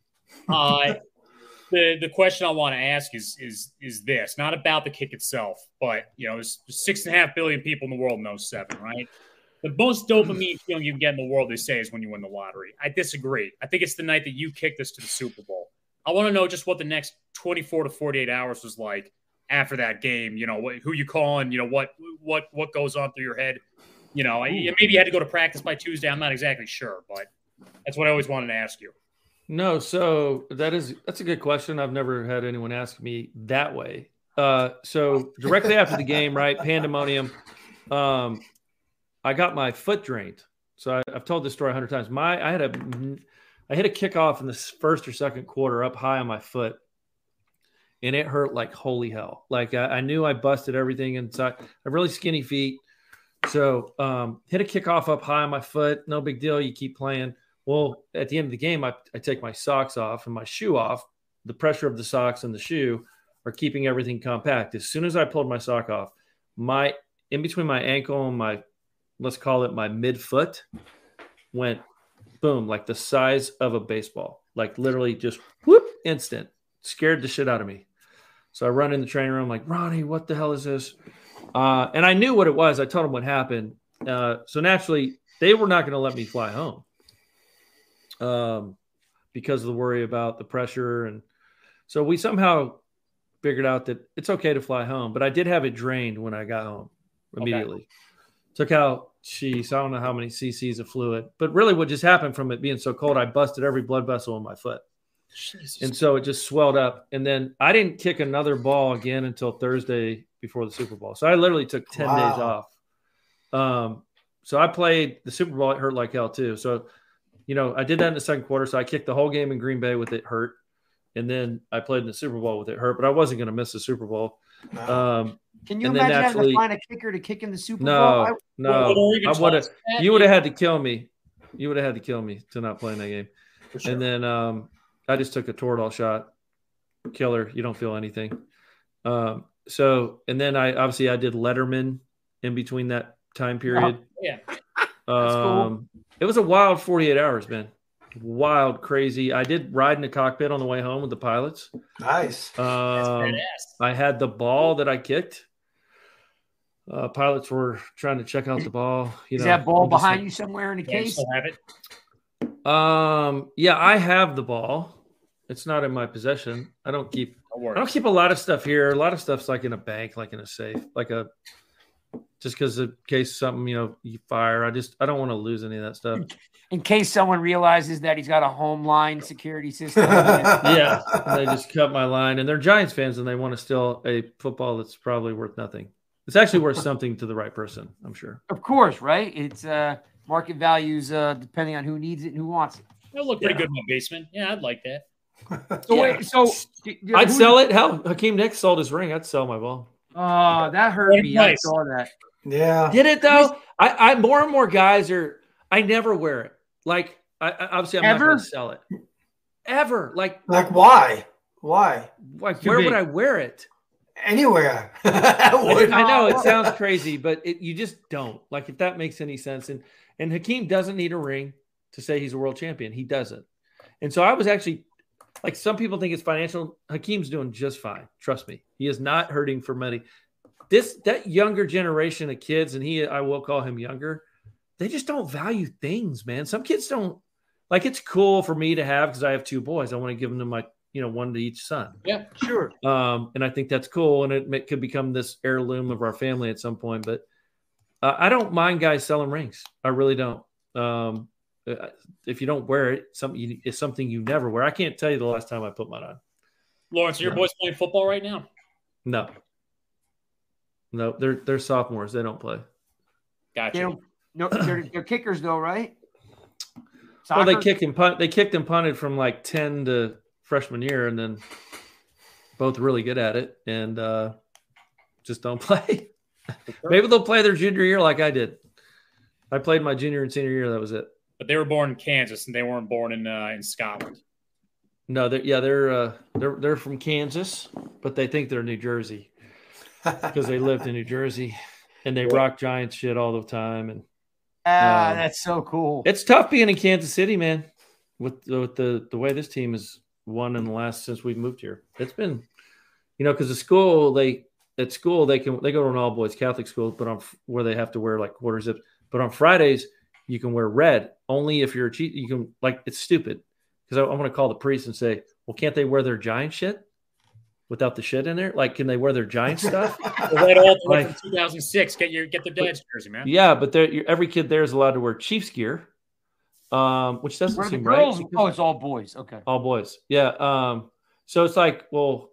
Uh, the the question I want to ask is is is this not about the kick itself, but you know, there's six and a half billion people in the world know seven, right? The most dopamine feeling you can get in the world, they say, is when you win the lottery. I disagree. I think it's the night that you kicked us to the Super Bowl. I want to know just what the next 24 to 48 hours was like after that game. You know, what, who you calling? You know, what what what goes on through your head? You know, maybe you had to go to practice by Tuesday. I'm not exactly sure, but that's what I always wanted to ask you. No, so that is that's a good question. I've never had anyone ask me that way. Uh, so directly after the game, right, pandemonium. Um, I got my foot drained. So I, I've told this story a hundred times. My I had a I hit a kickoff in the first or second quarter up high on my foot, and it hurt like holy hell. Like I, I knew I busted everything inside. I have really skinny feet, so um, hit a kickoff up high on my foot. No big deal. You keep playing. Well, at the end of the game, I, I take my socks off and my shoe off. The pressure of the socks and the shoe are keeping everything compact. As soon as I pulled my sock off, my in between my ankle and my let's call it my midfoot went boom like the size of a baseball, like literally just whoop instant. Scared the shit out of me. So I run in the training room like Ronnie, what the hell is this? Uh, and I knew what it was. I told them what happened. Uh, so naturally, they were not going to let me fly home um, because of the worry about the pressure. And so we somehow figured out that it's okay to fly home, but I did have it drained when I got home immediately. Took out, geez, I don't know how many cc's of fluid, but really what just happened from it being so cold, I busted every blood vessel in my foot. And so it just swelled up. And then I didn't kick another ball again until Thursday before the Super Bowl. So I literally took 10 Wow. days off. Um, so I played the Super Bowl. It hurt like hell too. So, you know, I did that in the second quarter. So I kicked the whole game in Green Bay with it hurt. And then I played in the Super Bowl with it hurt, but I wasn't going to miss the Super Bowl. No. Um, Can you And then imagine having to find a kicker to kick in the Super Bowl? no, I- no, Oregon I would have, you would have had to kill me. You would have had to kill me to not play in that game. sure. And then um, I just took a Toradol shot killer. You don't feel anything. Um, so, and then I obviously I did Letterman in between that time period. Yeah. cool. Um, it was a wild 48 hours, man. Wild, crazy. I did ride in the cockpit on the way home with the pilots. Nice. Um. I had the ball that I kicked. Uh, pilots were trying to check out the ball. You Is know, that ball behind like- you somewhere in the Yeah, case? still have it. Um, yeah, I have the ball. It's not in my possession. I don't keep. No I don't keep a lot of stuff here. A lot of stuff's like in a bank, like in a safe, like a. Just because in case something you know you fire, I just I don't want to lose any of that stuff. In case someone realizes that he's got a home line security system. yeah, they just cut my line, and they're Giants fans, and they want to steal a football that's probably worth nothing. It's actually worth something to the right person, I'm sure. of course, right? It's uh market values uh depending on who needs it and who wants it. It'll look pretty Yeah. good in my basement. Yeah, I'd like that. So Yeah. wait, so I'd sell it. Hell, Hakeem Nicks sold his ring. I'd sell my ball. Oh, that hurt me. I saw that. yeah. Did it though? I, I more and more guys are. I never wear it. Like I, I obviously I'm not going to sell it. Ever like Like why? Why? like Too where big. would I wear it? Anywhere. I, I know it sounds crazy, but it, you just don't. Like if that makes any sense. And and Hakeem doesn't need a ring to say he's a world champion. He doesn't. And so I was actually like some people think it's financial. Hakeem's doing just fine. Trust me. He is not hurting for money. This that younger generation of kids, and he I will call him younger, they just don't value things, man. Some kids don't like it's cool for me to have because I have two boys. I want to give them to my, you know, one to each son. Yeah. Sure. Um, and I think that's cool, and it may, could become this heirloom of our family at some point. But uh, I don't mind guys selling rings. I really don't. Um, if you don't wear it, something it's something you never wear. I can't tell you the last time I put mine on. Lawrence, are your Yeah. boys playing football right now? No, no, they're they're sophomores. They don't play. Gotcha. They don't no they're, they're kickers though, right? Well, they kicked and punt. They kicked and punted from like ten to freshman year, and then both really good at it, and uh, just don't play. Maybe they'll play their junior year like I did. I played my junior and senior year. That was it. But they were born in Kansas and they weren't born in uh, in Scotland. No, they're yeah, they're uh, they're they're from Kansas, but they think they're New Jersey because they lived in New Jersey and they rock Giants shit all the time. And Ah, Um, that's so cool. it's tough being in Kansas City, man. With the, with the the way this team has won in the last since we've moved here, it's been, you know, because the school they at school they can they go to an all boys Catholic school, but on where they have to wear like quarter zips. But on Fridays you can wear red only if you're a chief. You can like it's stupid because I, I want to call the priest and say, well, can't they wear their giant shit without the shit in there? Like, can they wear their giant stuff? The red all the Like- from 2006. Get your get their dad's jersey, man. yeah, but you're- every kid there is allowed to wear Chiefs gear, um, which doesn't Where seem girls? right. Oh, it's all boys. Okay. All boys. Yeah. Um, so it's like, well,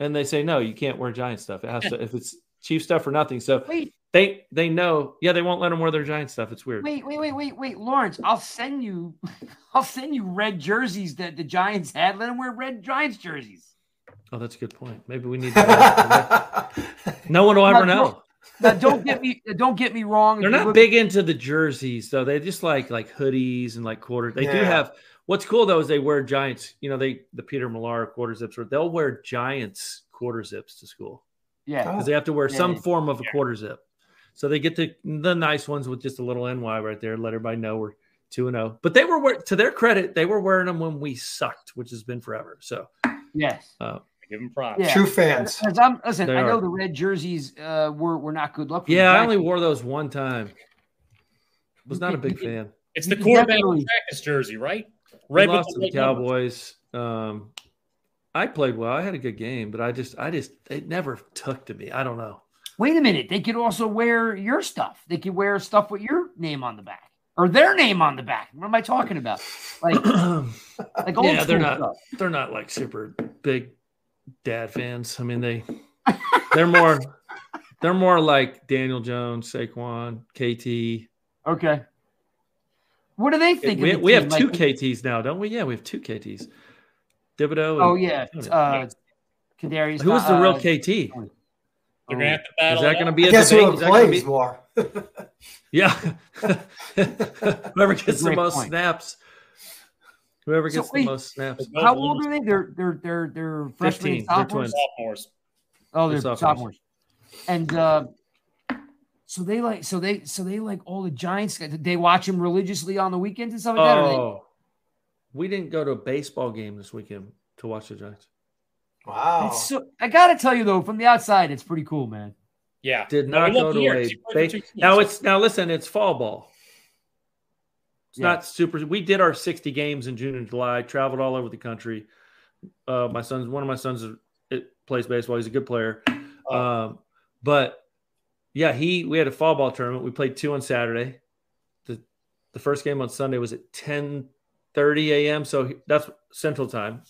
and they say no, you can't wear giant stuff. It has to if it's chief stuff or nothing. So Wait, they they know, yeah, they won't let them wear their giant stuff. It's weird. wait, wait, wait, wait, wait, Lawrence. I'll send you. I'll send you red jerseys that the Giants had. Let them wear red Giants jerseys. Oh, that's a good point. Maybe we need to no one will ever know. Now, don't get me. Don't get me wrong. They're not look- big into the jerseys, though. They just like like hoodies and like quarter. They do have what's cool though is they wear giants. You know, they the Peter Millar quarter zips, or they'll wear giants quarter zips to school. Yeah. Oh, because they have to wear Yeah, some yeah. form of a quarter zip. So they get the the nice ones with just a little NY right there, let everybody know we're two and zero. But they were to their credit, they were wearing them when we sucked, which has been forever. So Yes. Give them props. Yeah. True fans. As I'm, listen, They I know are. the red jerseys uh, were were not good luck. For the yeah, I only wore those one time. Was not a big fan. It's the can quarterback definitely- practice jersey, right? We Red with lost the to the. Cowboys. Um, I played well. I had a good game, but I just, I just, it never took to me. I don't know. Wait a minute. They could also wear your stuff. They could wear stuff with your name on the back or their name on the back. What am I talking about? Like, like old yeah, they're not. stuff. They're not like super big dad fans. I mean, they they're more they're more like Daniel Jones, Saquon, KT. Okay. What do they think? We, of the we have team? two Like- KTs now, don't we? Yeah, we have two KTs. Thibodeaux. and- Oh yeah, uh, Kadarius. Who was the real uh, KT? They're gonna have to Is that going to out. be I a guess debate? who Is that plays be- more? Yeah. Whoever gets the most point. snaps. Whoever So gets the most snaps. How old are they? They're they're they're they're freshmen 15. and They're sophomores. twins. Sophomores. Oh, they're They're sophomores. sophomores. And uh, so they like so they so they like all the Giants. guys. They watch them religiously on the weekends and stuff like that. or they- Oh, we didn't go to a baseball game this weekend to watch the Giants. Wow. It's so, I gotta tell you though, from the outside, it's pretty cool, man. Yeah. Did No, not go love to the a year. He played for ba- two teams. now. It's now listen. It's fall ball. It's Yeah. not super. We did our sixty games in June and July. Traveled all over the country. Uh, my son's one of my sons is- it plays baseball. He's a good player. Oh. Um, but yeah, he we had a fall ball tournament. We played two on Saturday. The the first game on Sunday was at ten thirty a.m. So he- that's Central Time.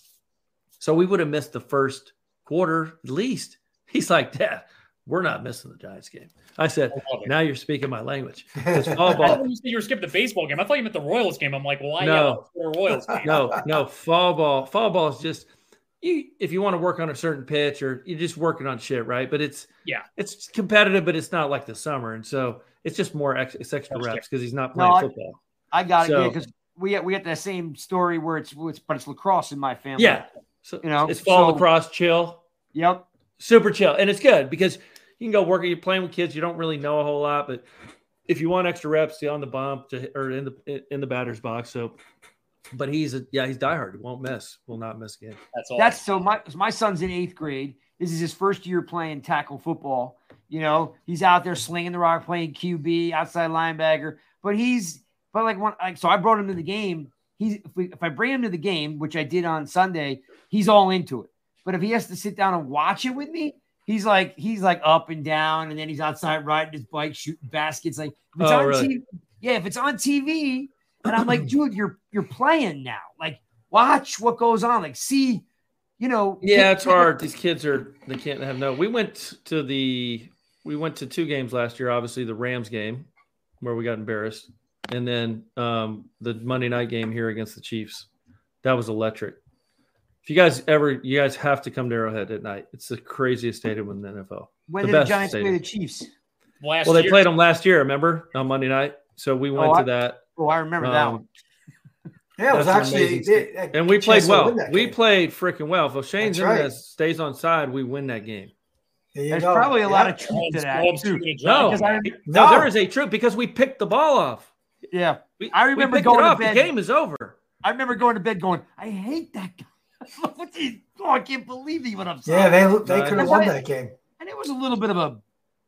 So we would have missed the first quarter at least. He's like, Dad, we're not missing the Giants game. I said, I now you're speaking my language. It's fall I thought ball. you said you were skipping the baseball game. I thought you meant the Royals game. I'm like, well, I know the Royals game? No, no, fall ball. Fall ball is just you if you want to work on a certain pitch or you're just working on shit, right? But it's Yeah. it's competitive, but it's not like the summer, and so it's just more ex, it's extra That's reps because he's not No, playing I- football. I got it So- because we get we get that same story where it's, it's but it's lacrosse in my family. Yeah, so You know, it's fall so- lacrosse, chill, Yep. super chill, and it's good because you can go work. You're playing with kids, you don't really know a whole lot, but if you want extra reps, stay on the bump to, or in the in the batter's box. So, but he's a yeah, he's diehard. Won't miss. Will not miss again. That's all. That's so my my son's in eighth grade. This is his first year playing tackle football. You know, he's out there slinging the rock, playing QB, outside linebacker. But he's but like one like so I brought him to the game. He's if, we, if I bring him to the game, which I did on Sunday, he's all into it. But if he has to sit down and watch it with me, he's like he's like up and down, and then he's outside riding his bike, shooting baskets. Like if it's Oh, on really? TV, yeah, if it's on TV, and I'm like, dude, you're you're playing now. Like watch what goes on. Like see, you know. Yeah, it's hard. These kids are they can't have no. We went to the we went to two games last year. Obviously, the Rams game where we got embarrassed, and then um, the Monday night game here against the Chiefs. That was electric. If you guys ever, you guys have to come to Arrowhead at night. It's the craziest stadium in the NFL. When the did the best Giants play the Chiefs? last Well, they year. played them last year. Remember on Monday night, so we went Oh, I- to that. Oh, I remember that Um, one. Yeah, it was That's actually amazing they- they- and we played well. win that We played freaking well. If Shane That's right. stays on side, we win that game. There There's go. probably a lot of truth to that. Mahomes too. shooting a No. Because no, No. there is a truth because we picked the ball off. Yeah, We, I remember we going it to bed- The game is over. I remember going to bed going, I hate that guy. What's he- oh, I can't believe he went upside. Yeah, they they could have won that game. and it was a little bit of a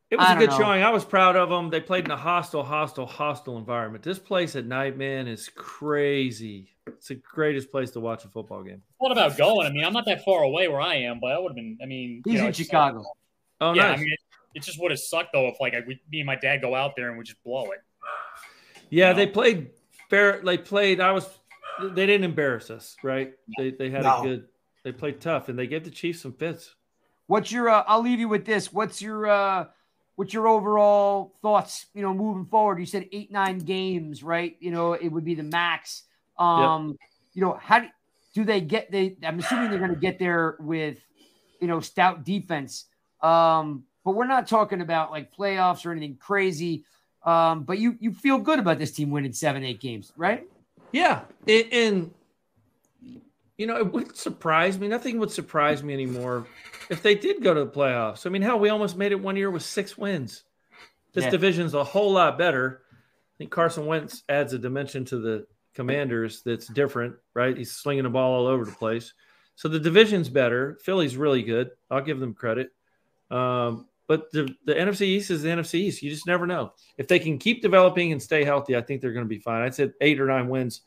It was I a good know. showing. I was proud of them. They played in a hostile, hostile, hostile environment. This place at night, man, is crazy. It's the greatest place to watch a football game. What about going? I mean, I'm not that far away where I am, but I would have been. I mean, he's you know, in it's just- Chicago. Oh, yeah, nice. I mean, it, it just would have sucked though if like I, we, me and my dad go out there and we just blow it. Yeah, you they played fair. They played. I was. They didn't embarrass us, right? They they had No. a good. They played tough, and they gave the Chiefs some fits. What's your uh, I'll leave you with this. What's your uh what's your overall thoughts, you know, moving forward? You said 8 9 games, right? You know, it would be the max. Um, you know, how do, do they get they I'm assuming they're going to get there with you know, stout defense. Um, but we're not talking about like playoffs or anything crazy. Um, but you you feel good about this team winning 7 8 games, right? Yeah, and, and you know it wouldn't surprise me. Nothing would surprise me anymore if they did go to the playoffs. I mean, hell, we almost made it one year with six wins. This Yeah. division's a whole lot better. I think Carson Wentz adds a dimension to the Commanders that's different, right? He's slinging the ball all over the place. So the division's better. Philly's really good. I'll give them credit. Um, but the, the NFC East is the NFC East. You just never know. If they can keep developing and stay healthy, I think they're going to be fine. I'd say eight or nine wins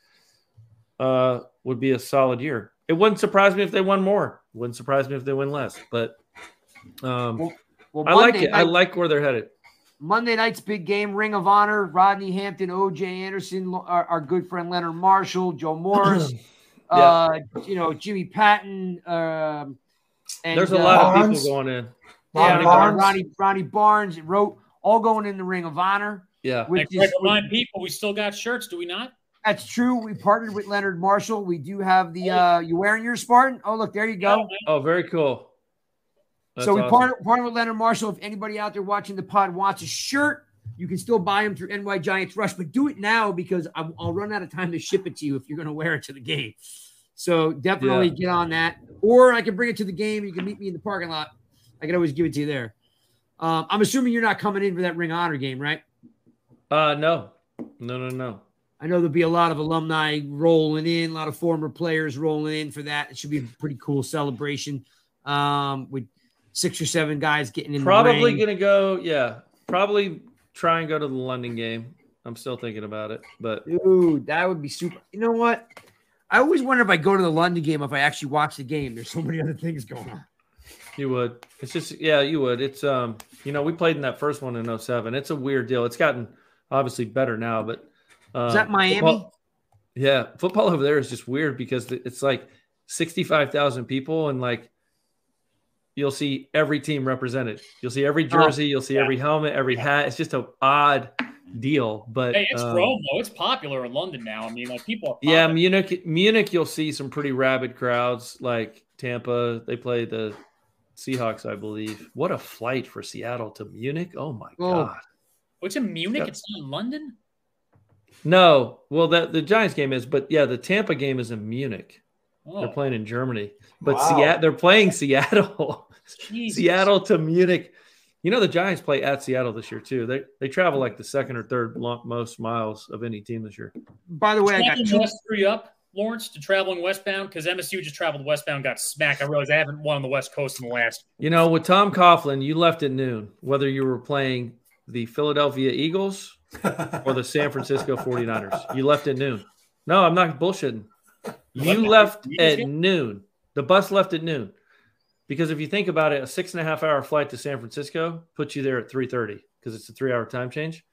uh, would be a solid year. It wouldn't surprise me if they won more. Wouldn't surprise me if they win less. But um, Well, I like it. I like where they're headed. Monday night's big game, Ring of Honor, Rodney Hampton, OJ Anderson, our, our good friend Leonard Marshall, Joe Morris, uh, you know, Jimmy Patton. Um, and, There's a uh, lot of Barnes. people going in. Yeah, Ronnie Barnes. Ronnie, Ronnie Barnes wrote all going in the Ring of Honor. Yeah. Which And Greg, is, remind people we still got shirts, do we not? that's true. We partnered with Leonard Marshall. We do have the uh you wearing your Spartan? Oh, look, there you go. Oh, very cool. That's so we awesome. partnered, partnered with Leonard Marshall. If anybody out there watching the pod wants a shirt, You can still buy them through NY Giants Rush, but do it now because I'll, I'll run out of time to ship it to you if you're going to wear it to the game. So definitely Yeah. get on that. Or I can bring it to the game. You can meet me in the parking lot. I can always give it to you there. Um, I'm assuming you're not coming in for that Ring Honor game, right? Uh, no, no, no, no. I know there'll be a lot of alumni rolling in, a lot of former players rolling in for that. It should be a pretty cool celebration um, with six or seven guys getting in. Probably gonna go. Yeah, probably try and go to the London game. I'm still thinking about it, but Dude, that would be super. You know what? I always wonder if I go to the London game if I actually watch the game. There's so many other things going on. You would. It's just yeah, you would. It's um, you know, we played in that first one in 07. It's a weird deal. It's gotten obviously better now, but um, Is that Miami? football- yeah, football over there is just weird because it's like 65,000 people and like you'll see every team represented. You'll see every jersey, you'll see yeah. every helmet, every hat. It's just an odd deal, but Hey, it's um, Rome though. It's popular in London now. I mean, like people. Are Yeah. Munich. Munich, you'll see some pretty rabid crowds. Like Tampa, they play the Seahawks, I believe. What a flight for Seattle to Munich! Oh my Oh. god. What's in Munich? Yeah. It's not in London. No, well, that the Giants game is, but yeah, the Tampa game is in Munich. Oh, They're playing in Germany, but Wow. Seattle, they're playing Seattle. Seattle to Munich. You know the Giants play at Seattle this year too. They they travel like the second or third most miles of any team this year. By the way, I got Traveling two. west free up, Lawrence, to traveling westbound because MSU just traveled westbound, got smacked. I realized I haven't won on the West Coast in the last. You know, with Tom Coughlin, you left at noon, whether you were playing the Philadelphia Eagles or the San Francisco 49ers. You left at noon. No, I'm not bullshitting. You left at noon. The bus left at noon. Because if you think about it, a six and a half hour flight to San Francisco puts you there at 3:30 because it's a three hour time change.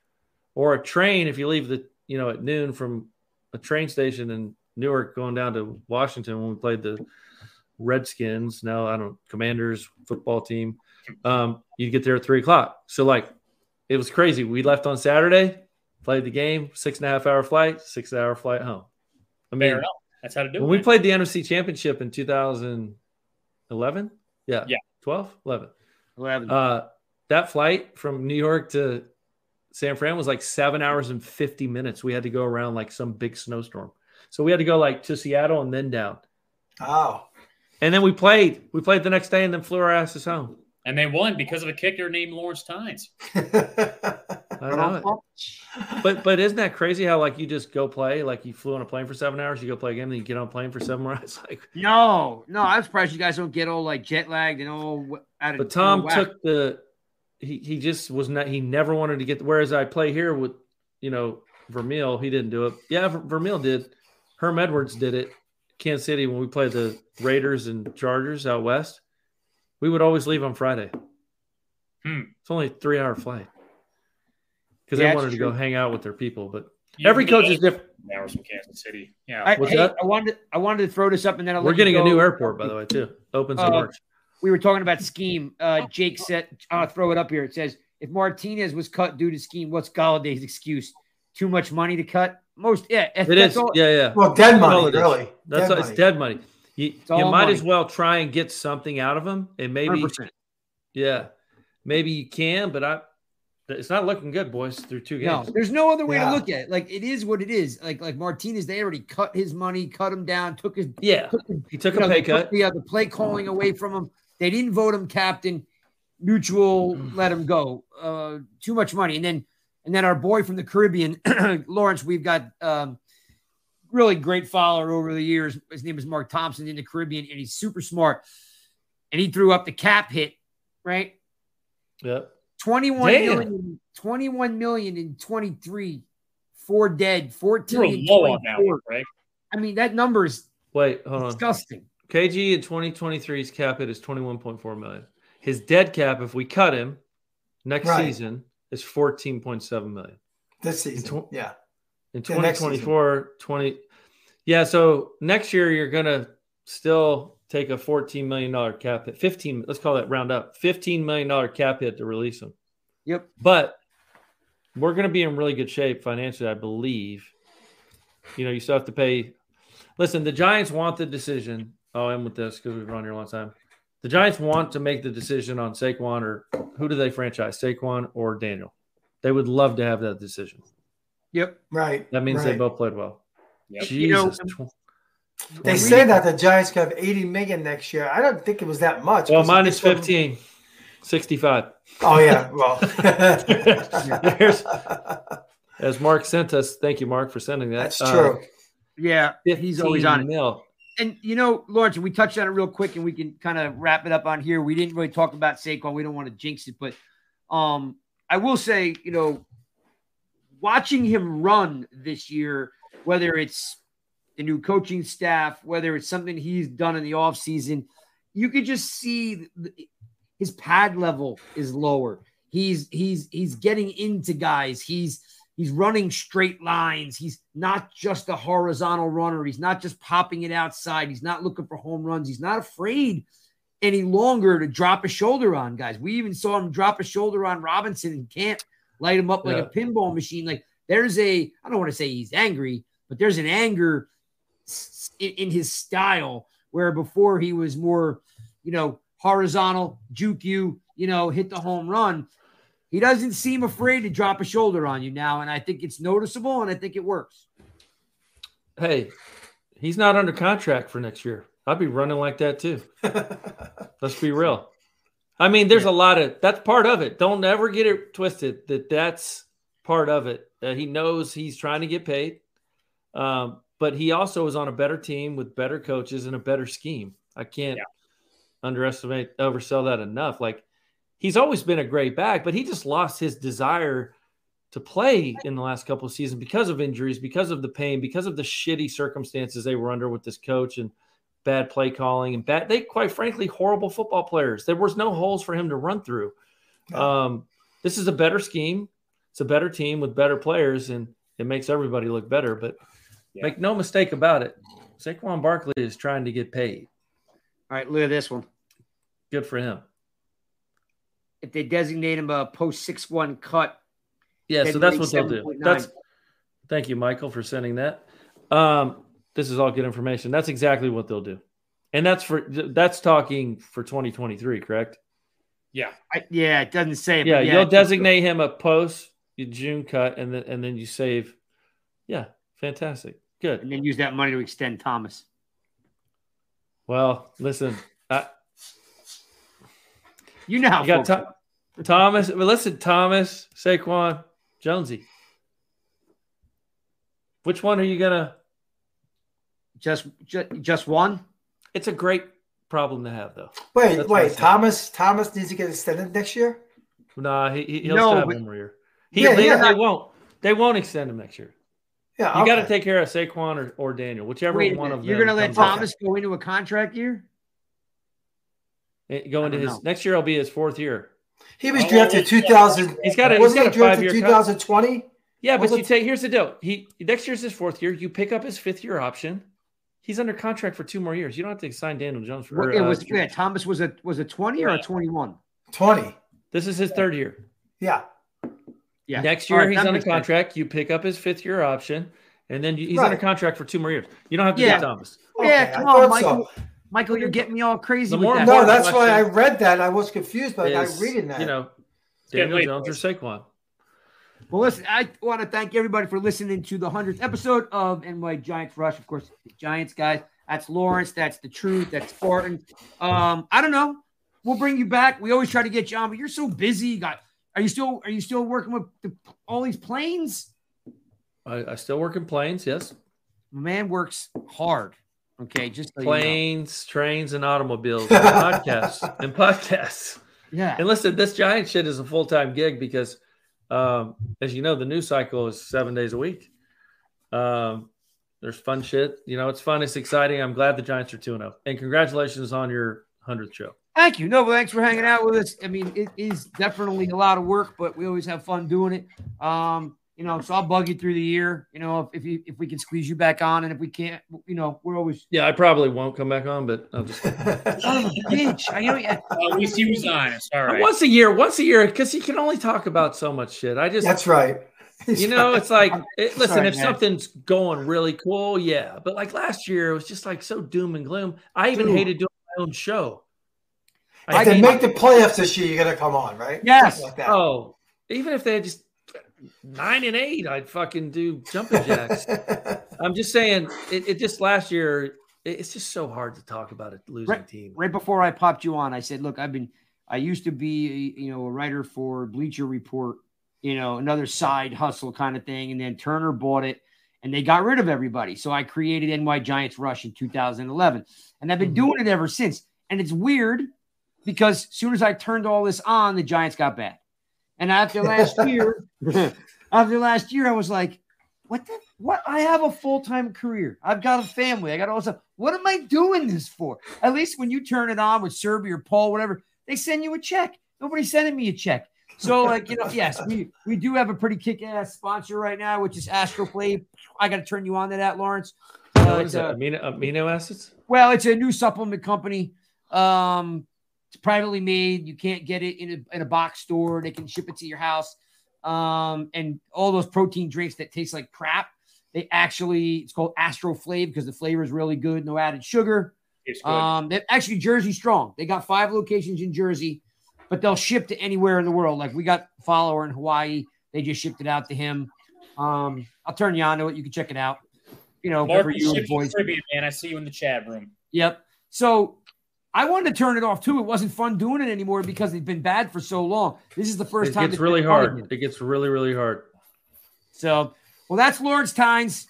Or a train, if you leave the you know at noon from a train station in Newark going down to Washington when we played the Redskins, now I don't Commanders football team. Um, you get there at three o'clock. So like it was crazy. We left on Saturday, played the game, six and a half hour flight, six hour flight home. I mean, That's how to do when it. we played the NFC Championship in 2011, yeah, Yeah. 12, 11. Eleven. Uh, that flight from New York to San Fran was like seven hours and 50 minutes. We had to go around like some big snowstorm. So we had to go like to Seattle and then down. Oh. And then we played. We played the next day and then flew our asses home. and they won because of a kicker named Lawrence Tynes. I don't know. But but isn't that crazy how like you just go play like you flew on a plane for seven hours, you go play a game, then you get on a plane for seven more hours. Like, no, no, I'm surprised you guys don't get all like jet lagged and all out of. but Tom whack. took the he he just was not he never wanted to get whereas I play here with you know Vermeil, he didn't do it. Yeah, Ver- Vermeil did. Herm Edwards did it. Kansas City when we played the Raiders and Chargers out west. We would always leave on Friday. Hmm. It's only a three hour flight. Because Yeah, they wanted to go hang out with their people. But You every coach is different. Hours from Kansas City. Yeah. I, hey. I wanted I wanted to throw this up and then I'll We're let you getting a new airport, by the way, too. Opens in Uh, March. We were talking about scheme. Uh, Jake said, "I'll throw it up here." It says, "If Martinez was cut due to scheme, what's Golladay's excuse? Too much money to cut? Most, yeah, It that's is. all- Yeah, yeah. well, dead That's all money, really. That's dead all, it's dead money. You, you might as well try and get something out of him, and maybe 100%. yeah, maybe you can, but I it's not looking good, boys. Through two games, No, there's no other way Yeah. to look at it. Like it is what it is. Like like Martinez, they already cut his money, cut him down, took his yeah, took his he took you know, a pay cut. The, uh, the play calling away from him. They didn't vote him captain. Mutual let him go. Uh, too much money. And then and then our boy from the Caribbean, Lawrence, we've got um, really great follower over the years. His name is Mark Thompson in the Caribbean, and he's super smart. And he threw up the cap hit, right? Yep. 21 Damn. million, 21 million in 23, four dead, 14 You're low on that one, Greg. I mean, that number is Wait, hold on. disgusting. KG in 2023's cap hit is 21.4 million. His dead cap, if we cut him next Right. season, is 14.7 million. This season. tw- yeah. In Yeah, 2024, 20 yeah. So next year you're gonna still take a 14 million dollar cap hit. 15, let's call that round up. 15 million dollar cap hit to release him. Yep. But we're gonna be in really good shape financially, I believe. You know, you still have to pay. Listen, the Giants want the decision. Oh, I'm with this because we've run here a long time. The Giants want to make the decision on Saquon or who do they franchise, Saquon or Daniel? They would love to have that decision. Yep. Right. That means right. they both played well. Yep. You know, Jesus. They say that the Giants could have 80 million next year. I don't think it was that much. well, 'cause mine this is one- 15. 65. Oh yeah. Well. There's- As Mark sent us, thank you, Mark, for sending that. That's Uh, true. Yeah. He's always on it. mil. And you know, Lawrence, we touched on it real quick, and we can kind of wrap it up on here. We didn't really talk about Saquon. We don't want to jinx it, but um, I will say, you know, watching him run this year, whether it's the new coaching staff, whether it's something he's done in the offseason, you could just see his pad level is lower. He's he's he's getting into guys. He's he's running straight lines. He's not just a horizontal runner. He's not just popping it outside. He's not looking for home runs. He's not afraid any longer to drop a shoulder on guys. We even saw him drop a shoulder on Robinson and can't light him up like Yeah. a pinball machine. Like there's a, I don't want to say he's angry, but there's an anger in, in his style where before he was more, you know, horizontal, juke you, you know, hit the home run. He doesn't seem afraid to drop a shoulder on you now, and I think it's noticeable, and I think it works. Hey, he's not under contract for next year. I'd be running like that too. Let's be real. I mean, there's a lot of that's part of it. Don't ever get it twisted that that's part of it. Uh, he knows he's trying to get paid, um, but he also is on a better team with better coaches and a better scheme. I can't Yeah. underestimate, oversell that enough. Like he's always been a great back, but he just lost his desire to play in the last couple of seasons because of injuries, because of the pain, because of the shitty circumstances they were under with this coach and bad play calling and bad they quite frankly horrible football players. There was no holes for him to run through. Um, this is a better scheme. It's a better team with better players, and it makes everybody look better. But Yeah. make no mistake about it, Saquon Barkley is trying to get paid. All right, look at this one. Good for him. If they designate him a post six one cut, Yeah, so that's what they'll do. 7.9. That's thank you, Michael, for sending that. Um, this is all good information. That's exactly what they'll do, and that's for that's talking for 2023, correct? Yeah. I, yeah, it doesn't say. it, Yeah, but you'll designate him a post June cut, and then and then you save. Yeah, fantastic, good. and then use that money to extend Thomas. Well, listen, I, You know how you got folks Thomas. Well, listen, Thomas, Saquon, Jonesy. Which one are you gonna? just, just just one. It's a great problem to have, though. Wait, That's wait. Thomas Thomas needs to get extended next year. Nah, he, he- he'll No, still have but- one more year. He, Yeah, they, yeah. they won't. They won't extend him next year. Yeah, You got to take care of Saquon or, or Daniel, whichever Wait one minute, of you're them. going to let comes up. Thomas go into a contract year? Eh, go into I don't his know. next year. Will be his fourth year. He was Oh, drafted 2000. He's got a, he's Wasn't got he a five year. drafted 2020? Yeah, but Was you it- take here's the deal. He next year's his fourth year. You pick up his fifth year option. He's under contract for two more years. You don't have to sign Daniel Jones for. it uh, was yeah, Thomas was a was a 20 or a 21? 20. this is his third year. Yeah. Yeah. Next year right, he's that under makes sense. contract. You pick up his fifth year option, and then you, he's Right. under contract for two more years. You don't have to Yeah. get Thomas. Yeah, come I on, Michael. so. Michael, you're getting me all crazy The with more that. No, that's why I read that. I was confused, but I Is, reading that. You know, Daniel late, Jones or boys. Saquon. Well, listen, I want to thank everybody for listening to the 100th episode of NY Giants Rush. Of course, the Giants guys. That's Lawrence. That's the truth. That's Spartan. Um, I don't know. We'll bring you back. We always try to get you on, but you're so busy. You got are you still are you still working with the, all these planes? I, I still work in planes. Yes, man works hard. Okay, just so you know. planes, trains, and automobiles, and podcasts, and podcasts. Yeah. And listen, this giant shit is a full time gig because, um, as you know, the news cycle is seven days a week. Um, there's fun shit. You know, it's fun. It's exciting. I'm glad the Giants are 2 0. And congratulations on your 100th show. Thank you. No, but thanks for hanging out with us. I mean, it is definitely a lot of work, but we always have fun doing it. Um, you know, so I'll bug you through the year. You know, if if, you, if we can squeeze you back on, and if we can't, you know, we're always Yeah, I probably won't come back on, but I'll just son of a bitch. I know. Yeah. Well, at least he was honest. All right. once a year, once a year, because you can only talk about so much shit. I just, That's right. you know, it's like, it, listen, Sorry, if man. something's going really cool, yeah. But like last year, it was just like so doom and gloom. I even Dude. hated doing my own show. if they make the playoffs this year, you're gonna come on, right? Yes. Like that. Oh, even if they had just nine and eight, I'd fucking do jumping jacks. I'm just saying, it, it just last year, it- it's just so hard to talk about a losing Right- team. right before I popped you on, I said, "Look, I've been. I used to be, you know, a writer for Bleacher Report. You know, another side hustle kind of thing, and then Turner bought it, and they got rid of everybody. So I created NY Giants Rush in 2011, and I've been Mhm. doing it ever since. And it's weird because as soon as I turned all this on, the Giants got bad. And after last year, after last year, I was like, what the what? I have a full-time career. I've got a family. I got all this stuff. What am I doing this for? At least when you turn it on with Serby or Paul, whatever, they send you a check. Nobody's sending me a check. So, like, you know, yes, we we do have a pretty kick-ass sponsor right now, which is Astroflave. I got to turn you on to that, Lawrence. Uh, What it's is it? Amino, amino acids? well, it's a new supplement company. Um, it's privately made. You can't get it in a, in a box store. They can ship it to your house. Um, and all those protein drinks that taste like crap, they actually it's called Astro Flave because the flavor is really good, no added sugar. It's good. Um, actually Jersey strong. They got five locations in Jersey, but they'll ship to anywhere in the world. Like we got a follower in Hawaii. They just shipped it out to him. Um, I'll turn you on to it. You can check it out. You know, Mark for you boys. Tribute, man. I see you in the chat room. Yep. So I wanted to turn it off too. It wasn't fun doing it anymore because it's been bad for so long. This is the first It time gets it's really been hard. It gets really, really hard. So, well, that's Lawrence Tynes.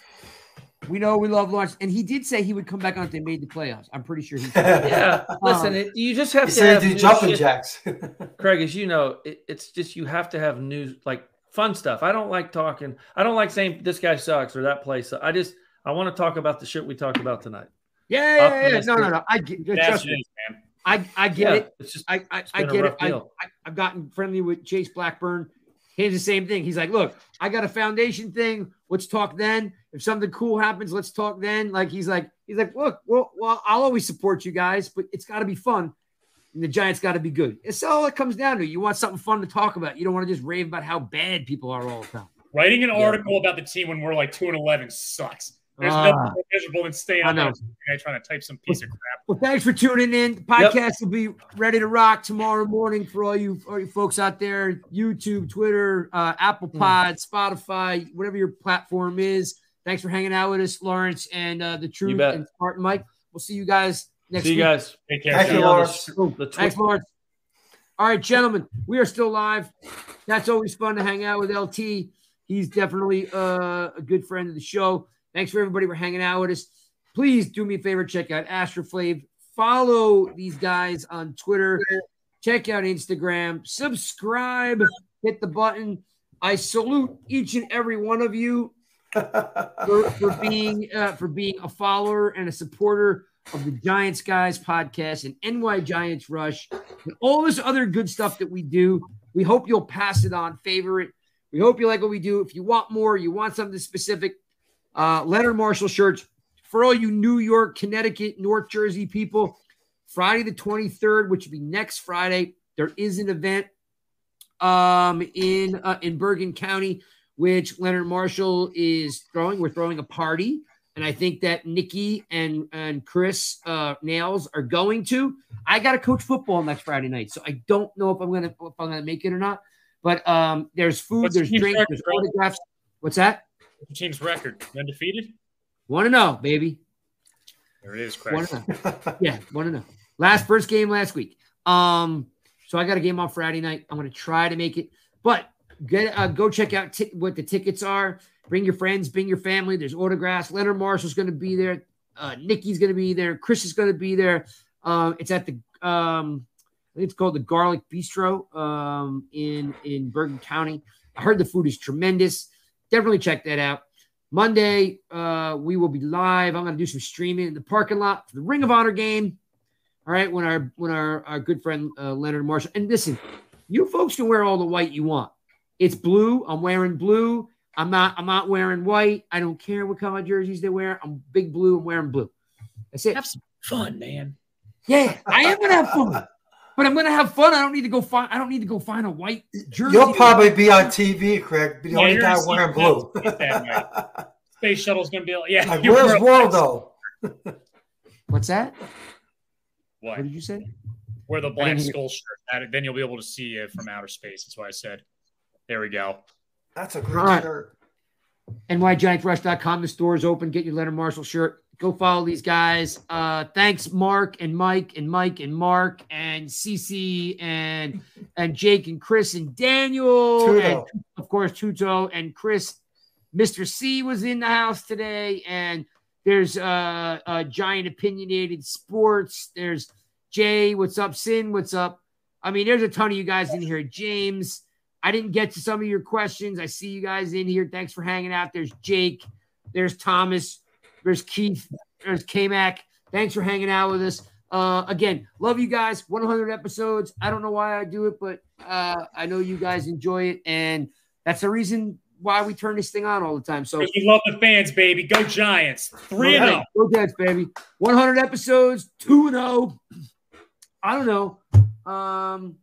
We know we love Lawrence, and he did say he would come back on if they made the playoffs. I'm pretty sure he. Said Yeah, listen, Um, it, you just have to say have do new jumping shit. jacks. Craig, as you know, it, it's just you have to have news like fun stuff. I don't like talking. I don't like saying this guy sucks or that place. I just I want to talk about the shit we talked about tonight. Yeah, yeah, yeah, yeah. No, no, no. I get, That's trust it me. man. I, I get yeah, it. it's just I, I, I get it. I, I, I've gotten friendly with Chase Blackburn. He's the same thing. He's like, look, I got a foundation thing. Let's talk then. If something cool happens, let's talk then. Like he's like, he's like, look, well, well, I'll always support you guys, but it's got to be fun. And the Giants got to be good. It's all it comes down to. You want something fun to talk about. You don't want to just rave about how bad people are all the time. Writing an Yeah. article about the team when we're like two and eleven sucks. There's Ah. nothing more miserable than staying on there that trying to type some piece of crap. Well, thanks for tuning in. The podcast will be ready to rock tomorrow morning for all you, all you folks out there. YouTube, Twitter, uh, Apple Hmm. Pod, Spotify, whatever your platform is. Thanks for hanging out with us, Lawrence and uh, the Truth bet. and Spartan Mike. We'll see you guys next week. see you week. guys. Take care. Thank you, See the Lawrence. sh- Boom. the Thanks, Lawrence. All right, gentlemen, we are still live. That's always fun to hang out with LT. He's definitely uh, a good friend of the show. Thanks for everybody for hanging out with us. Please do me a favor, check out Astroflave. Follow these guys on Twitter. Check out Instagram. Subscribe. Hit the button. I salute each and every one of you for, for being uh, for being a follower and a supporter of the Giants Guys podcast and NY Giants Rush and all this other good stuff that we do. We hope you'll pass it on, favor it. We hope you like what we do. If you want more, you want something specific, uh, Leonard Marshall shirts for all you New York, Connecticut, North Jersey people. Friday the 23rd, which will be next Friday, there is an event um, in uh, in Bergen County, which Leonard Marshall is throwing. We're throwing a party, and I think that Nikki and and Chris uh, Nails are going to. I got to coach football next Friday night, so I don't know if I'm gonna if I'm gonna make it or not. But um, there's food, What's there's drinks, there's autographs. What's that? What's your team's record? Undefeated? Want to know, baby? There it is, Craig. Want to yeah, one to know. Last first game last week. Um, so I got a game on Friday night. I'm going to try to make it, but get uh, go check out ti- what the tickets are. Bring your friends, bring your family. There's autographs. Leonard Marshall's going to be there. Uh, Nikki's going to be there. Chris is going to be there. Um, it's at the um, I think it's called the Garlic Bistro um, in in Bergen County. I heard the food is tremendous. Definitely check that out. Monday, uh, we will be live. I'm going to do some streaming in the parking lot for the Ring of Honor game. All right, when our when our our good friend uh, Leonard Marshall and listen, you folks can wear all the white you want. It's blue. I'm wearing blue. I'm not. I'm not wearing white. I don't care what color jerseys they wear. I'm big blue. I'm wearing blue. That's it. Have some fun, man. Yeah, I am gonna have fun, but I'm gonna have fun. I don't need to go find. I don't need to go find a white jersey. You'll probably be on TV, Craig. Be the Yeah, only you're guy wearing blue. get that Space shuttle's gonna be like, yeah. like, you where's were- Waldo? What's that? What? What did you say? Wear the I black skull shirt. That- Then you'll be able to see it from outer space. That's why I said. There we go. That's a great All right. shirt. NYGiantsRush.com. The store is open. Get your Leonard Marshall shirt. Go follow these guys. Uh, thanks, Mark and Mike and Mike and Mark and Cece and and Jake and Chris and Daniel Tuto. and of course Tuto and Chris. Mr. C was in the house today, and there's uh, uh Giant Opinionated Sports. There's Jay. What's up, Sin? What's up? I mean, there's a ton of you guys in here. James. I didn't get to some of your questions. I see you guys in here. Thanks for hanging out. There's Jake. There's Thomas. There's Keith. There's K Mac. Thanks for hanging out with us. Uh, again, love you guys. 100 episodes. I don't know why I do it, but uh, I know you guys enjoy it, and that's the reason why we turn this thing on all the time. So Because we love the fans, baby. Go Giants. Three and zero. Go Jets, baby. 100 episodes, 2 and 0. I don't know. Um,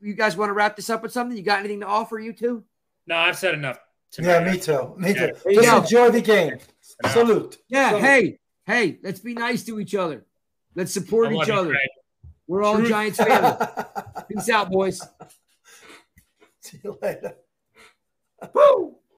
you guys want to wrap this up with something? You got anything to offer, you two? No, I've said enough. Yeah, me too. Me too. Yeah. Just enjoy the game. Yeah. Salute. Yeah. Salute. Hey, hey, let's be nice to each other. Let's support each other. Craig. We're all Truth. Giants family. Peace out, boys. See you later. Woo!